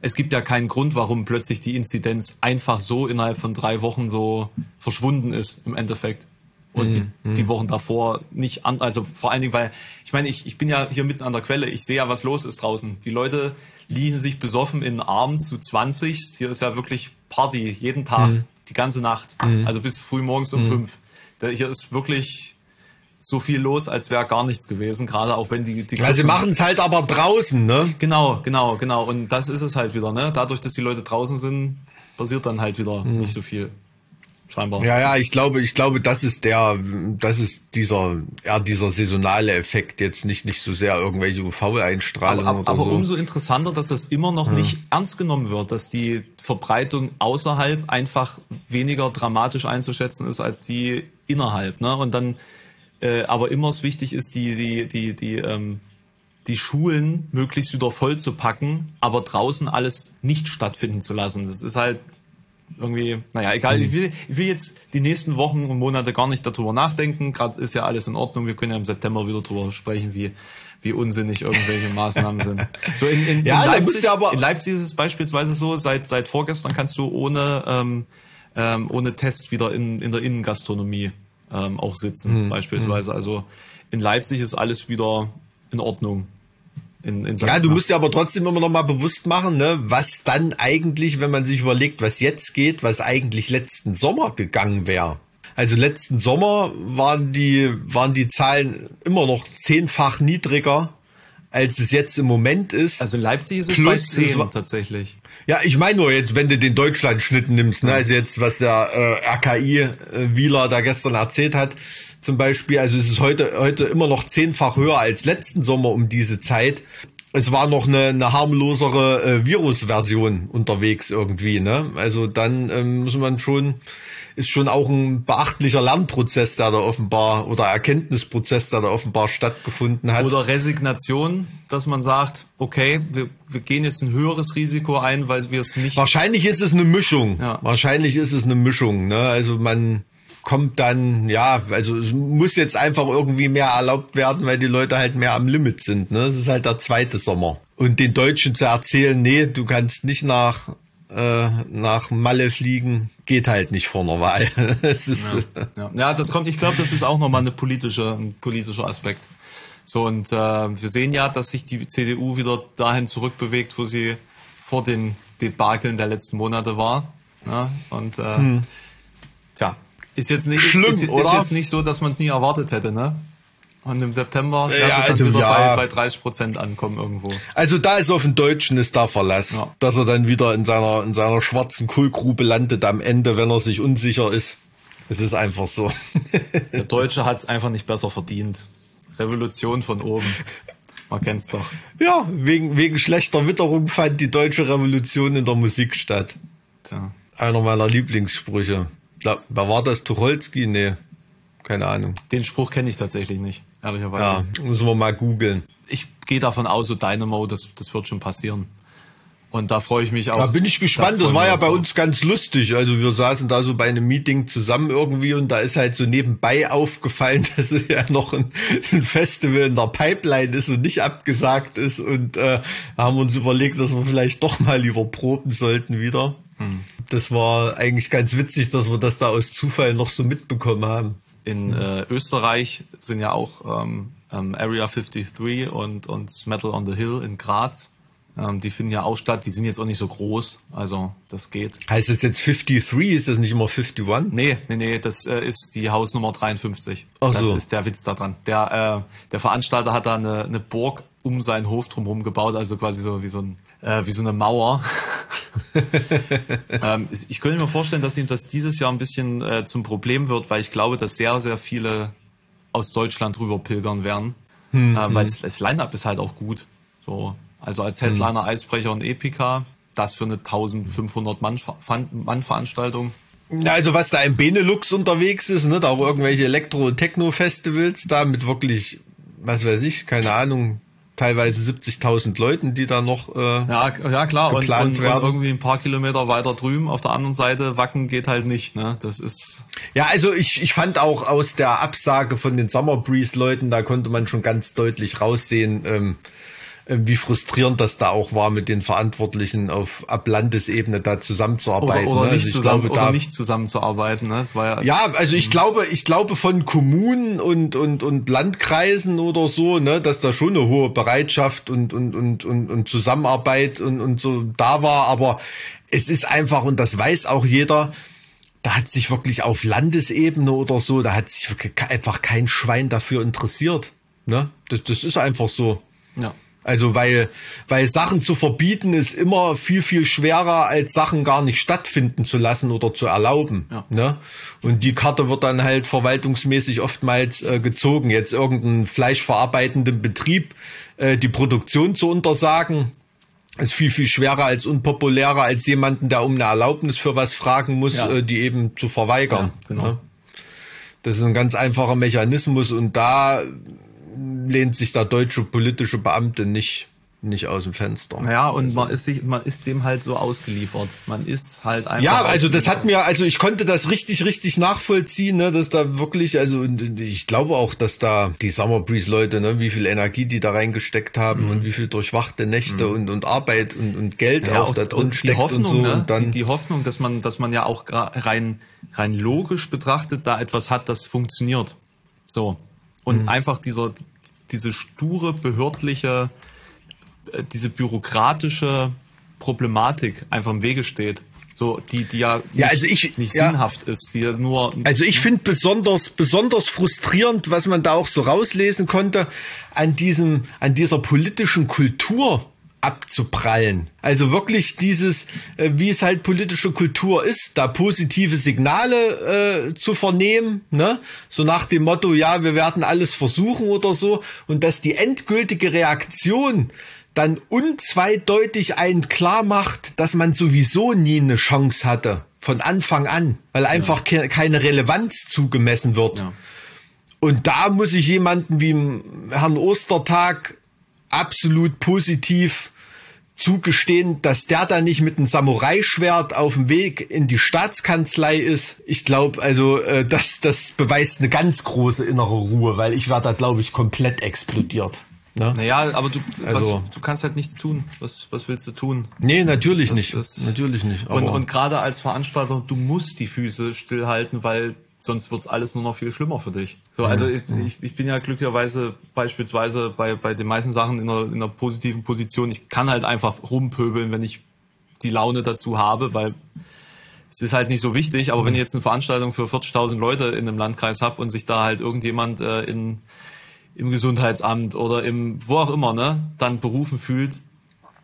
Es gibt ja keinen Grund, warum plötzlich die Inzidenz einfach so innerhalb von drei Wochen so verschwunden ist im Endeffekt. Und die, die Wochen davor nicht an, also vor allen Dingen, weil, ich meine, ich, ich bin ja hier mitten an der Quelle, ich sehe ja, was los ist draußen. Die Leute liegen sich besoffen in den Arm zu 20. Hier ist ja wirklich Party, jeden Tag, die ganze Nacht. Also bis früh morgens um fünf. Da, hier ist wirklich so viel los, als wäre gar nichts gewesen, gerade auch wenn die, die ja, sie machen es halt aber draußen, ne? Genau, genau, genau. Und das ist es halt wieder, ne? Dadurch, dass die Leute draußen sind, passiert dann halt wieder nicht so viel. Scheinbar. Ja, ja, ich glaube, ich glaube, das ist der, das ist dieser, ja, dieser saisonale Effekt, jetzt nicht, nicht so sehr irgendwelche Aber, UV-Einstrahlung aber, oder aber so. umso interessanter, dass das immer noch nicht ernst genommen wird, dass die Verbreitung außerhalb einfach weniger dramatisch einzuschätzen ist als die innerhalb. Ne? Und dann, äh, aber immer es wichtig ist, die, die, die, die, ähm, die Schulen möglichst wieder voll zu packen, aber draußen alles nicht stattfinden zu lassen. Das ist halt irgendwie, naja, egal. Ich, will, ich will jetzt die nächsten Wochen und Monate gar nicht darüber nachdenken. Gerade ist ja alles in Ordnung. Wir können ja im September wieder darüber sprechen, wie, wie unsinnig irgendwelche <laughs> Maßnahmen sind. So in, in, Ja, in, Leipzig, in Leipzig ist es beispielsweise so, seit, seit vorgestern kannst du ohne, ähm, ähm, ohne Test wieder in, in der Innengastronomie ähm, auch sitzen, beispielsweise. Also in Leipzig ist alles wieder in Ordnung. In, in Ja, du musst dir aber trotzdem immer noch mal bewusst machen, ne, was dann eigentlich, wenn man sich überlegt, was jetzt geht, was eigentlich letzten Sommer gegangen wäre. Also letzten Sommer waren die, waren die Zahlen immer noch zehnfach niedriger, als es jetzt im Moment ist. Also in Leipzig ist es Plus bei es 10 war- tatsächlich. Ja, ich meine nur jetzt, wenn du den Deutschlandschnitt nimmst, ne, also jetzt, was der äh, RKI äh, Wieler da gestern erzählt hat, zum Beispiel, also es ist heute, heute immer noch zehnfach höher als letzten Sommer um diese Zeit. Es war noch eine, eine harmlosere äh, Virusversion unterwegs irgendwie, ne? Also dann ähm, muss man schon, ist schon auch ein beachtlicher Lernprozess, der da offenbar, oder Erkenntnisprozess, der da offenbar stattgefunden hat. Oder Resignation, dass man sagt, okay, wir, wir gehen jetzt ein höheres Risiko ein, weil wir es nicht. Wahrscheinlich ist es eine Mischung. Ja. Wahrscheinlich ist es eine Mischung. Ne? Also man kommt dann, ja, also es muss jetzt einfach irgendwie mehr erlaubt werden, weil die Leute halt mehr am Limit sind. Ne? Es ist halt der zweite Sommer. Und den Deutschen zu erzählen, nee, du kannst nicht nach äh, nach Malle fliegen, geht halt nicht vor einer Wahl. <laughs> Es ist, Ja, ja das kommt, ich glaube, das ist auch nochmal eine politische, ein politischer Aspekt. So, und äh, wir sehen ja, dass sich die CDU wieder dahin zurückbewegt, wo sie vor den Debakeln der letzten Monate war. Ja, und äh, tja, ist jetzt nicht, Hm. Schlimm, ist, ist jetzt nicht so, dass man es nie erwartet hätte, ne? Und im September Ja, ja, also, dann wieder ja. bei, bei 30 Prozent ankommen irgendwo. Also da ist auf den Deutschen ist da Verlass, Ja. dass er dann wieder in seiner in seiner schwarzen Kohlgrube landet am Ende, wenn er sich unsicher ist. Es ist einfach so. <laughs> Der Deutsche hat es einfach nicht besser verdient. Revolution von oben. Man kennt's doch. Ja, wegen, wegen schlechter Witterung fand die deutsche Revolution in der Musik statt. Tja. Einer meiner Lieblingssprüche. Glaub, wer war das? Tucholsky? Nee, keine Ahnung. Den Spruch kenne ich tatsächlich nicht, ehrlicherweise. Ja, müssen wir mal googeln. Ich gehe davon aus, so Dynamo, das, das wird schon passieren. Und da freue ich mich auch. Da bin ich gespannt. Da Das war ja bei uns ganz lustig. Also wir saßen da so bei einem Meeting zusammen irgendwie und da ist halt so nebenbei aufgefallen, <laughs> dass es ja noch ein, ein Festival in der Pipeline ist und nicht abgesagt ist und äh, haben uns überlegt, dass wir vielleicht doch mal lieber proben sollten wieder. Hm. Das war eigentlich ganz witzig, dass wir das da aus Zufall noch so mitbekommen haben. In äh, Österreich sind ja auch ähm, ähm, Area 53 und, und Metal on the Hill in Graz. Ähm, die finden ja auch statt. Die sind jetzt auch nicht so groß. Also das geht. Heißt das jetzt 53? Ist das nicht immer 51? Nee, nee, nee, das äh, ist die Hausnummer 53. Ach das so. ist der Witz da dran. Der, äh, der Veranstalter hat da eine, eine Burg um seinen Hof drumherum gebaut, also quasi so wie so, ein, äh, wie so eine Mauer. <laughs> ähm, ich könnte mir vorstellen, dass ihm das dieses Jahr ein bisschen äh, zum Problem wird, weil ich glaube, dass sehr, sehr viele aus Deutschland rüber pilgern werden. Hm, äh, weil hm. das Line-Up ist halt auch gut. So, also als Headliner hm. Eisbrecher und Epica, das für eine 1500 Mann, Mann Veranstaltung. Also was da im Benelux unterwegs ist, ne, da auch irgendwelche Elektro-Techno-Festivals, da mit wirklich, was weiß ich, keine Ahnung, teilweise 70.000 Leuten, die da noch äh, ja, ja klar und, und, und, irgendwie ein paar Kilometer weiter drüben auf der anderen Seite Wacken geht halt nicht, ne? Das ist ja also ich ich fand auch aus der Absage von den Summer Breeze Leuten, da konnte man schon ganz deutlich raussehen. Ähm, äh, wie frustrierend das da auch war, mit den Verantwortlichen auf ab Landesebene da zusammenzuarbeiten. Oder, oder, ne? nicht, also zusammen, glaube, oder nicht zusammenzuarbeiten. Ne? Das war ja, ja, also ich glaube, ich glaube von Kommunen und, und, und Landkreisen oder so, ne, dass da schon eine hohe Bereitschaft und, und, und, und, und Zusammenarbeit und, und so da war. Aber es ist einfach, und das weiß auch jeder, da hat sich wirklich auf Landesebene oder so, da hat sich einfach kein Schwein dafür interessiert. Ne? Das, das ist einfach so. Also weil, weil Sachen zu verbieten ist immer viel, viel schwerer, als Sachen gar nicht stattfinden zu lassen oder zu erlauben. Ja. Ne? Und die Karte wird dann halt verwaltungsmäßig oftmals äh, gezogen. Jetzt irgendeinen fleischverarbeitenden Betrieb äh, die Produktion zu untersagen, ist viel, viel schwerer als unpopulärer als jemanden, der um eine Erlaubnis für was fragen muss, ja. äh, die eben zu verweigern. Ja, genau. Ne? Das ist ein ganz einfacher Mechanismus und da lehnt sich der deutsche politische Beamte nicht nicht aus dem Fenster. Ja, und man ist sich, man ist dem halt so ausgeliefert. Man ist halt einfach. Ja, also das hat mir, also ich konnte das richtig, richtig nachvollziehen, ne, dass da wirklich, also ich glaube auch, dass da die Summer Breeze Leute, ne, wie viel Energie die da reingesteckt haben mhm. und wie viel durchwachte Nächte mhm. und, und Arbeit und, und Geld ja, auch, auch da drin steckt die Hoffnung, und so. Ne? Und dann die, die Hoffnung, dass man, dass man ja auch rein, rein logisch betrachtet da etwas hat, das funktioniert. So. Und mhm. einfach dieser, diese sture behördliche, äh, diese bürokratische Problematik einfach im Wege steht. So, die, die ja, ja also ich, nicht ja, sinnhaft ist, die ja nur. Also ich finde besonders, besonders frustrierend, was man da auch so rauslesen konnte, an diesem, an dieser politischen Kultur, abzuprallen. Also wirklich dieses, äh, wie es halt politische Kultur ist, da positive Signale äh, zu vernehmen, ne? So nach dem Motto, ja, wir werden alles versuchen oder so, und dass die endgültige Reaktion dann unzweideutig einen klar macht, dass man sowieso nie eine Chance hatte von Anfang an, weil einfach ja. ke keine Relevanz zugemessen wird. Ja. Und da muss ich jemanden wie Herrn Ostertag absolut positiv zugestehen, dass der da nicht mit einem Samurai-Schwert auf dem Weg in die Staatskanzlei ist. Ich glaube, also äh, das, das beweist eine ganz große innere Ruhe, weil ich werde da, glaube ich, komplett explodiert. Ne? Naja, aber du, also, was, du kannst halt nichts tun. Was, was willst du tun? Nee, natürlich das, nicht. Das, natürlich nicht. und, und gerade als Veranstalter, du musst die Füße stillhalten, weil sonst wird's alles nur noch viel schlimmer für dich. So, also ich, ich, ich bin ja glücklicherweise beispielsweise bei, bei den meisten Sachen in einer, in einer positiven Position. Ich kann halt einfach rumpöbeln, wenn ich die Laune dazu habe, weil es ist halt nicht so wichtig, aber wenn ich jetzt eine Veranstaltung für 40.000 Leute in einem Landkreis habe und sich da halt irgendjemand äh, in, im Gesundheitsamt oder im wo auch immer, ne, dann berufen fühlt,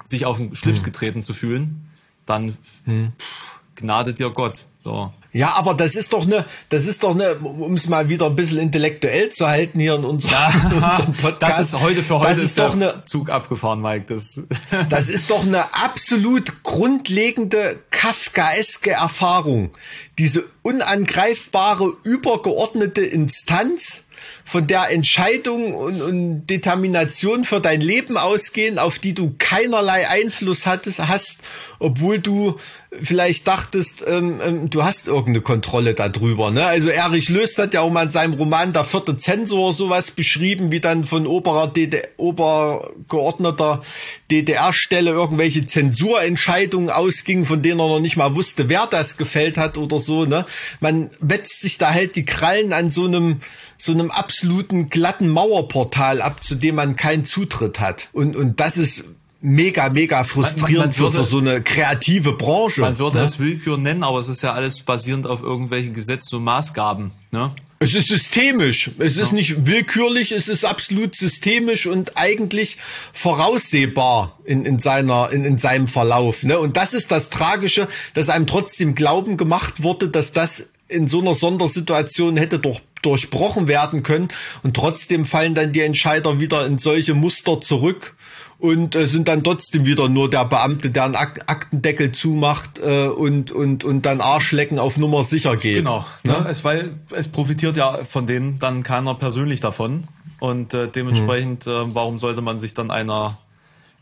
sich auf den Schlips hm. getreten zu fühlen, dann hm. pff, gnade dir Gott. So. Ja, aber das ist doch eine, das ist doch eine, um es mal wieder ein bisschen intellektuell zu halten hier in unserem, ja, <laughs> unserem Podcast. Das ist heute für heute das ist, doch eine, Zug abgefahren, Mike. Das, <laughs> das ist doch eine absolut grundlegende Kafkaeske Erfahrung. Diese unangreifbare, übergeordnete Instanz, von der Entscheidung und, und Determination für dein Leben ausgehen, auf die du keinerlei Einfluss hattest, hast, obwohl du vielleicht dachtest, ähm, ähm, du hast irgendeine Kontrolle darüber. Ne? Also Erich Löst hat ja auch mal in seinem Roman Der vierte Zensor sowas beschrieben, wie dann von oberer DD obergeordneter DDR-Stelle irgendwelche Zensurentscheidungen ausgingen, von denen er noch nicht mal wusste, wer das gefällt hat oder so. Ne? Man wetzt sich da halt die Krallen an so einem so einem absoluten glatten Mauerportal ab, zu dem man keinen Zutritt hat. Und, und das ist mega, mega frustrierend man, man würde, für so eine kreative Branche. Man würde ne? es Willkür nennen, aber es ist ja alles basierend auf irgendwelchen Gesetzen und Maßgaben. Ne? Es ist systemisch. Es ist nicht willkürlich, es ist absolut systemisch und eigentlich voraussehbar in, in seiner, in, in seinem Verlauf. Ne? Und das ist das Tragische, dass einem trotzdem Glauben gemacht wurde, dass das in so einer Sondersituation hätte durch, durchbrochen werden können. Und trotzdem fallen dann die Entscheider wieder in solche Muster zurück und äh, sind dann trotzdem wieder nur der Beamte, der einen Ak Aktendeckel zumacht äh, und, und, und dann Arschlecken auf Nummer sicher geht. Genau, ne? es, weil es profitiert ja von denen dann keiner persönlich davon. Und äh, dementsprechend, hm. äh, warum sollte man sich dann einer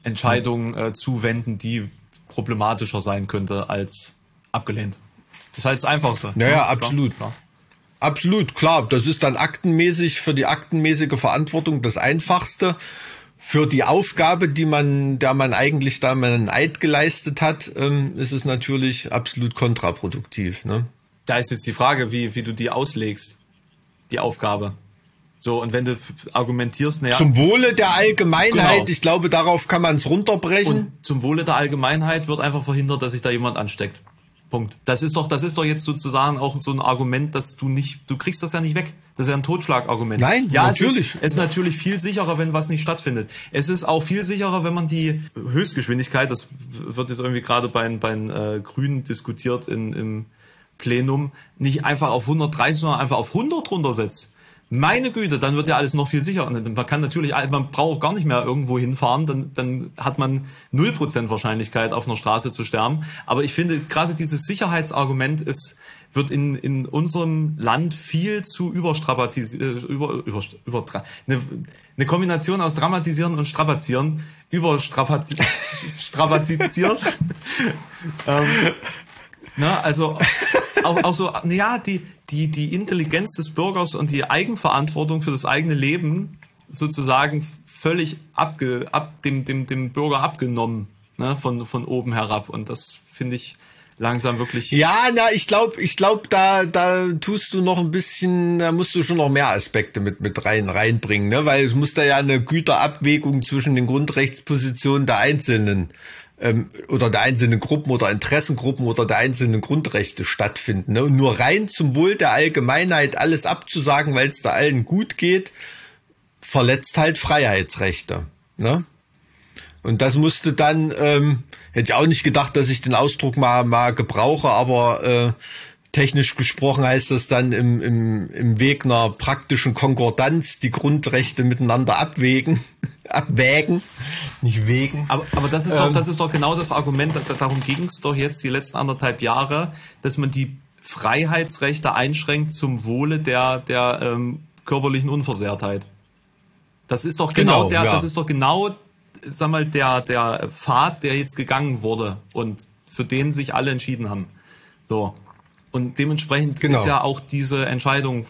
Entscheidung äh, zuwenden, die problematischer sein könnte als abgelehnt? Das ist halt das Einfachste. Naja, ja, absolut. Klar. Absolut, klar. Das ist dann aktenmäßig für die aktenmäßige Verantwortung das Einfachste für die Aufgabe, die man, der man eigentlich da mal einen Eid geleistet hat, ähm, ist es natürlich absolut kontraproduktiv. Ne? Da ist jetzt die Frage, wie, wie du die auslegst, die Aufgabe. So, und wenn du argumentierst, naja. Zum Wohle der Allgemeinheit, genau. ich glaube, darauf kann man es runterbrechen. Und zum Wohle der Allgemeinheit wird einfach verhindert, dass sich da jemand ansteckt. Punkt. Das ist doch, das ist doch jetzt sozusagen auch so ein Argument, dass du nicht, du kriegst das ja nicht weg. Das ist ja ein Totschlagargument. Nein, ja, natürlich. Es ist, es ist natürlich viel sicherer, wenn was nicht stattfindet. Es ist auch viel sicherer, wenn man die Höchstgeschwindigkeit, das wird jetzt irgendwie gerade bei, bei den äh, Grünen diskutiert in, im Plenum, nicht einfach auf 130, sondern einfach auf 100 runtersetzt meine Güte, dann wird ja alles noch viel sicherer. Man kann natürlich, man braucht gar nicht mehr irgendwo hinfahren, dann, dann hat man 0% Wahrscheinlichkeit, auf einer Straße zu sterben. Aber ich finde, gerade dieses Sicherheitsargument ist, wird in, in unserem Land viel zu überstrapatisiert, äh, über, über, über, eine, eine Kombination aus dramatisieren und strapazieren, überstrapaziert. <laughs> <laughs> ähm, na, also auch, auch so, ja, die, die, die Intelligenz des Bürgers und die Eigenverantwortung für das eigene Leben sozusagen völlig abge, ab, dem, dem, dem Bürger abgenommen, ne, von, von oben herab. Und das finde ich langsam wirklich. Ja, na, ich glaube, ich glaube, da, da tust du noch ein bisschen, da musst du schon noch mehr Aspekte mit, mit rein, reinbringen, ne, weil es muss da ja eine Güterabwägung zwischen den Grundrechtspositionen der Einzelnen ähm, oder der einzelnen Gruppen oder Interessengruppen oder der einzelnen Grundrechte stattfinden. Ne? Und nur rein zum Wohl der Allgemeinheit alles abzusagen, weil es da allen gut geht, verletzt halt Freiheitsrechte. Ne? Und das musste dann, ähm, hätte ich auch nicht gedacht, dass ich den Ausdruck mal, mal gebrauche, aber äh, technisch gesprochen heißt das dann im, im, im Weg einer praktischen Konkordanz die Grundrechte miteinander abwägen, <laughs> abwägen, nicht wegen. Aber, aber das ist ähm, doch, das ist doch genau das Argument, darum ging es doch jetzt die letzten anderthalb Jahre, dass man die Freiheitsrechte einschränkt zum Wohle der, der ähm, körperlichen Unversehrtheit. Das ist doch genau, genau der, ja. das ist doch genau, sag mal, der, der Pfad, der jetzt gegangen wurde und für den sich alle entschieden haben. So. Und dementsprechend genau. ist ja auch diese Entscheidung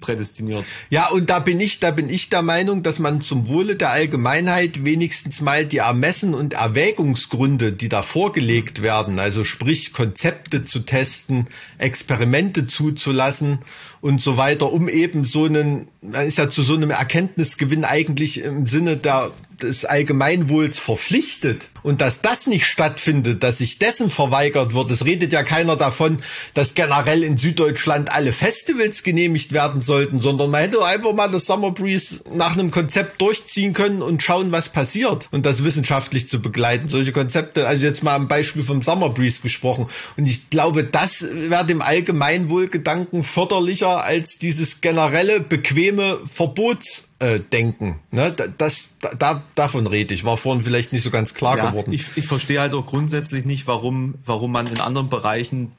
prädestiniert. Ja, und da bin ich, da bin ich der Meinung, dass man zum Wohle der Allgemeinheit wenigstens mal die Ermessen und Erwägungsgründe, die da vorgelegt werden, also sprich Konzepte zu testen, Experimente zuzulassen und so weiter, um eben so einen, man ist ja zu so einem Erkenntnisgewinn eigentlich im Sinne der des Allgemeinwohls verpflichtet und dass das nicht stattfindet, dass sich dessen verweigert wird. Es redet ja keiner davon, dass generell in Süddeutschland alle Festivals genehmigt werden sollten, sondern man hätte einfach mal das Summer Breeze nach einem Konzept durchziehen können und schauen, was passiert und das wissenschaftlich zu begleiten. Solche Konzepte, also jetzt mal am Beispiel vom Summer Breeze gesprochen. Und ich glaube, das wäre dem Allgemeinwohlgedanken förderlicher als dieses generelle, bequeme Verbots äh, denken. Ne? Das, da, davon rede ich. War vorhin vielleicht nicht so ganz klar ja, geworden. Ich, ich verstehe halt auch grundsätzlich nicht, warum, warum man in anderen Bereichen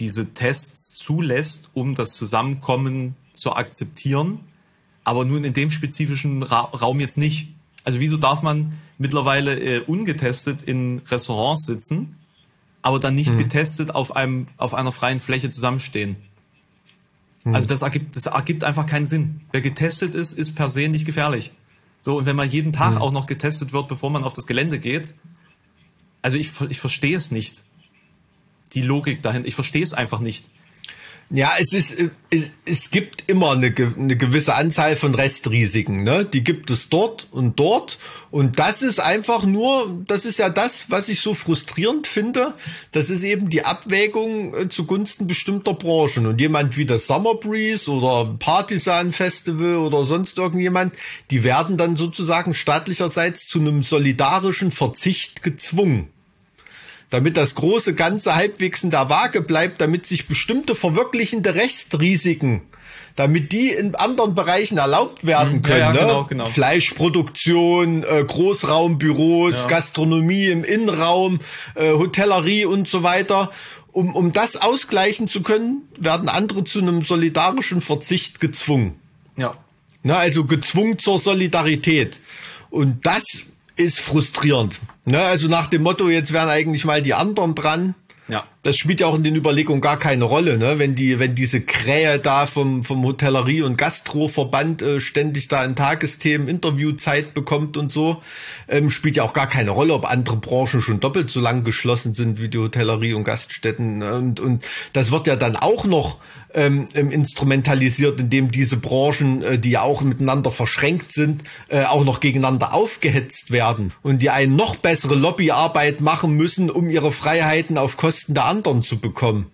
diese Tests zulässt, um das Zusammenkommen zu akzeptieren, aber nun in dem spezifischen Ra Raum jetzt nicht. Also wieso darf man mittlerweile äh, ungetestet in Restaurants sitzen, aber dann nicht hm. getestet auf einem auf einer freien Fläche zusammenstehen? Mhm. Also das ergibt, das ergibt einfach keinen Sinn. Wer getestet ist, ist per se nicht gefährlich. So, und wenn man jeden Tag mhm. auch noch getestet wird, bevor man auf das Gelände geht, also ich, ich verstehe es nicht. Die Logik dahin, ich verstehe es einfach nicht. Ja, es ist, es, es gibt immer eine, eine gewisse Anzahl von Restrisiken, ne? Die gibt es dort und dort. Und das ist einfach nur, das ist ja das, was ich so frustrierend finde. Das ist eben die Abwägung äh, zugunsten bestimmter Branchen. Und jemand wie das Summer Breeze oder Partisan Festival oder sonst irgendjemand, die werden dann sozusagen staatlicherseits zu einem solidarischen Verzicht gezwungen damit das große Ganze halbwegs in der Waage bleibt, damit sich bestimmte verwirklichende Rechtsrisiken, damit die in anderen Bereichen erlaubt werden Mhm. können. Ja, ja, ne? genau, genau. Fleischproduktion, äh, Großraumbüros, Ja. Gastronomie im Innenraum, äh, Hotellerie und so weiter. Um, um das ausgleichen zu können, werden andere zu einem solidarischen Verzicht gezwungen. Ja. Ne, also gezwungen zur Solidarität. Und das ist frustrierend. Ne, also nach dem Motto, jetzt wären eigentlich mal die anderen dran. Ja. Das spielt ja auch in den Überlegungen gar keine Rolle, ne? Wenn die, wenn diese Krähe da vom, vom Hotellerie- und Gastroverband äh, ständig da in Tagesthemen Interviewzeit bekommt und so, ähm, spielt ja auch gar keine Rolle, ob andere Branchen schon doppelt so lang geschlossen sind wie die Hotellerie und Gaststätten. ne? Und, und das wird ja dann auch noch ähm, ähm, instrumentalisiert, indem diese Branchen, äh, die ja auch miteinander verschränkt sind, äh, auch noch gegeneinander aufgehetzt werden und die eine noch bessere Lobbyarbeit machen müssen, um ihre Freiheiten auf Kosten der anderen zu bekommen.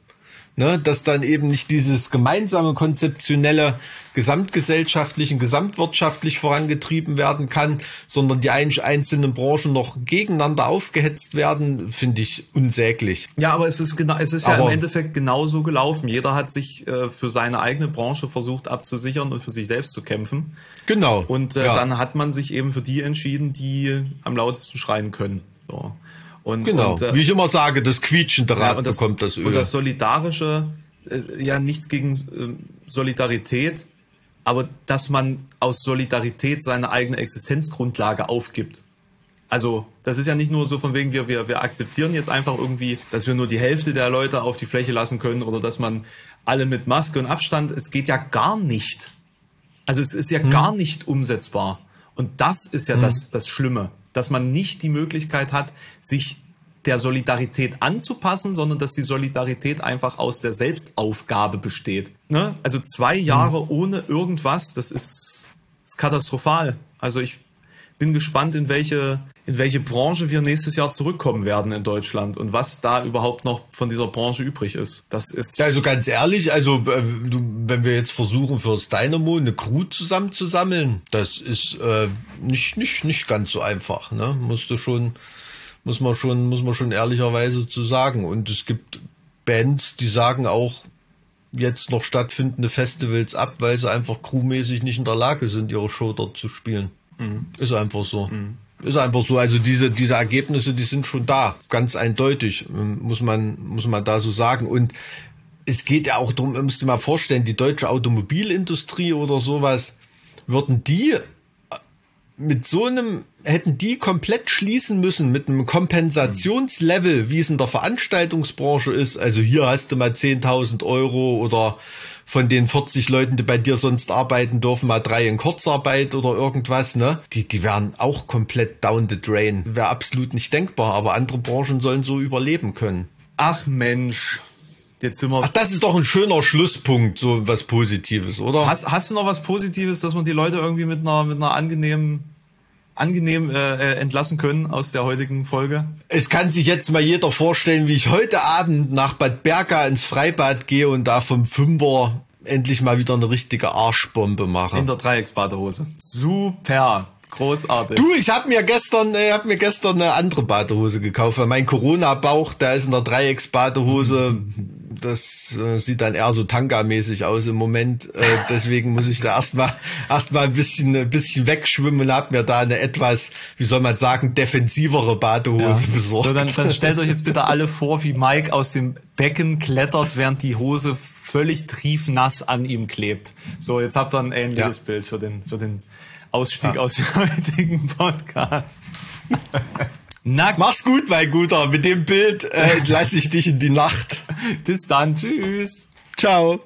Ne, dass dann eben nicht dieses gemeinsame konzeptionelle gesamtgesellschaftlich und gesamtwirtschaftlich vorangetrieben werden kann, sondern die ein- einzelnen Branchen noch gegeneinander aufgehetzt werden, finde ich unsäglich. Ja, aber es ist genau, es ist ja Aber- im Endeffekt genauso gelaufen. Jeder hat sich äh, für seine eigene Branche versucht abzusichern und für sich selbst zu kämpfen. Genau. Und äh, Ja. dann hat man sich eben für die entschieden, die am lautesten schreien können. So. Und, Genau. und, äh, Wie ich immer sage, das quietschende ja, Rad und das, bekommt das Öl. Und das Solidarische, äh, ja, nichts gegen äh, Solidarität, aber dass man aus Solidarität seine eigene Existenzgrundlage aufgibt. Also, das ist ja nicht nur so von wegen, wir, wir, wir akzeptieren jetzt einfach irgendwie, dass wir nur die Hälfte der Leute auf die Fläche lassen können oder dass man alle mit Maske und Abstand, es geht ja gar nicht. Also es ist ja Hm. gar nicht umsetzbar. Und das ist ja das, das Schlimme, dass man nicht die Möglichkeit hat, sich der Solidarität anzupassen, sondern dass die Solidarität einfach aus der Selbstaufgabe besteht. Ne? Also zwei Jahre ohne irgendwas, das ist, ist katastrophal. Also ich bin gespannt, in welche, in welche Branche wir nächstes Jahr zurückkommen werden in Deutschland und was da überhaupt noch von dieser Branche übrig ist. Das ist. Also ganz ehrlich, also äh, wenn wir jetzt versuchen fürs Dynamo eine Crew zusammenzusammeln, das ist äh, nicht nicht nicht ganz so einfach, ne? Musst du schon muss man schon muss man schon ehrlicherweise zu sagen und es gibt Bands, die sagen auch jetzt noch stattfindende Festivals ab, weil sie einfach crewmäßig nicht in der Lage sind, ihre Show dort zu spielen. Ist einfach so. Ist einfach so. Also diese, diese Ergebnisse, die sind schon da. Ganz eindeutig, ähm, muss man, muss man da so sagen. Und es geht ja auch darum, müsst ihr mal vorstellen, die deutsche Automobilindustrie oder sowas, würden die mit so einem, hätten die komplett schließen müssen mit einem Kompensationslevel, wie es in der Veranstaltungsbranche ist. Also hier hast du mal 10.000 Euro oder von den 40 Leuten, die bei dir sonst arbeiten dürfen, mal drei in Kurzarbeit oder irgendwas, ne? Die, die wären auch komplett down the drain. Wäre absolut nicht denkbar, aber andere Branchen sollen so überleben können. Ach Mensch, jetzt sind wir. Ach, das ist doch ein schöner Schlusspunkt, so was Positives, oder? Hast, hast du noch was Positives, dass man die Leute irgendwie mit einer, mit einer angenehmen, angenehm äh, äh, entlassen können aus der heutigen Folge? Es kann sich jetzt mal jeder vorstellen, wie ich heute Abend nach Bad Berka ins Freibad gehe und da vom Fünfer endlich mal wieder eine richtige Arschbombe mache. In der Dreiecksbadehose. Super. Großartig. Du, ich habe mir gestern, äh, hab mir gestern eine andere Badehose gekauft, weil mein Corona-Bauch, der ist in der Dreiecksbadehose. <laughs> Das äh, sieht dann eher so Tanga-mäßig aus im Moment. Äh, <laughs> deswegen muss ich da erstmal erstmal ein bisschen ein bisschen wegschwimmen und habe mir da eine etwas, wie soll man sagen, defensivere Badehose besorgt. So, dann, dann stellt euch jetzt bitte alle vor, wie Mike aus dem Becken klettert, während die Hose völlig triefnass an ihm klebt. So, jetzt habt ihr ein ähnliches Ja. Bild für den, für den Ausstieg aus dem heutigen Podcast. <laughs> Nackt. Mach's gut, mein Guter. Mit dem Bild äh, <laughs> entlasse ich dich in die Nacht. Bis dann. Tschüss. Ciao.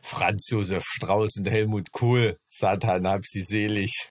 Franz Josef Strauß und Helmut Kohl, Satan hab sie selig.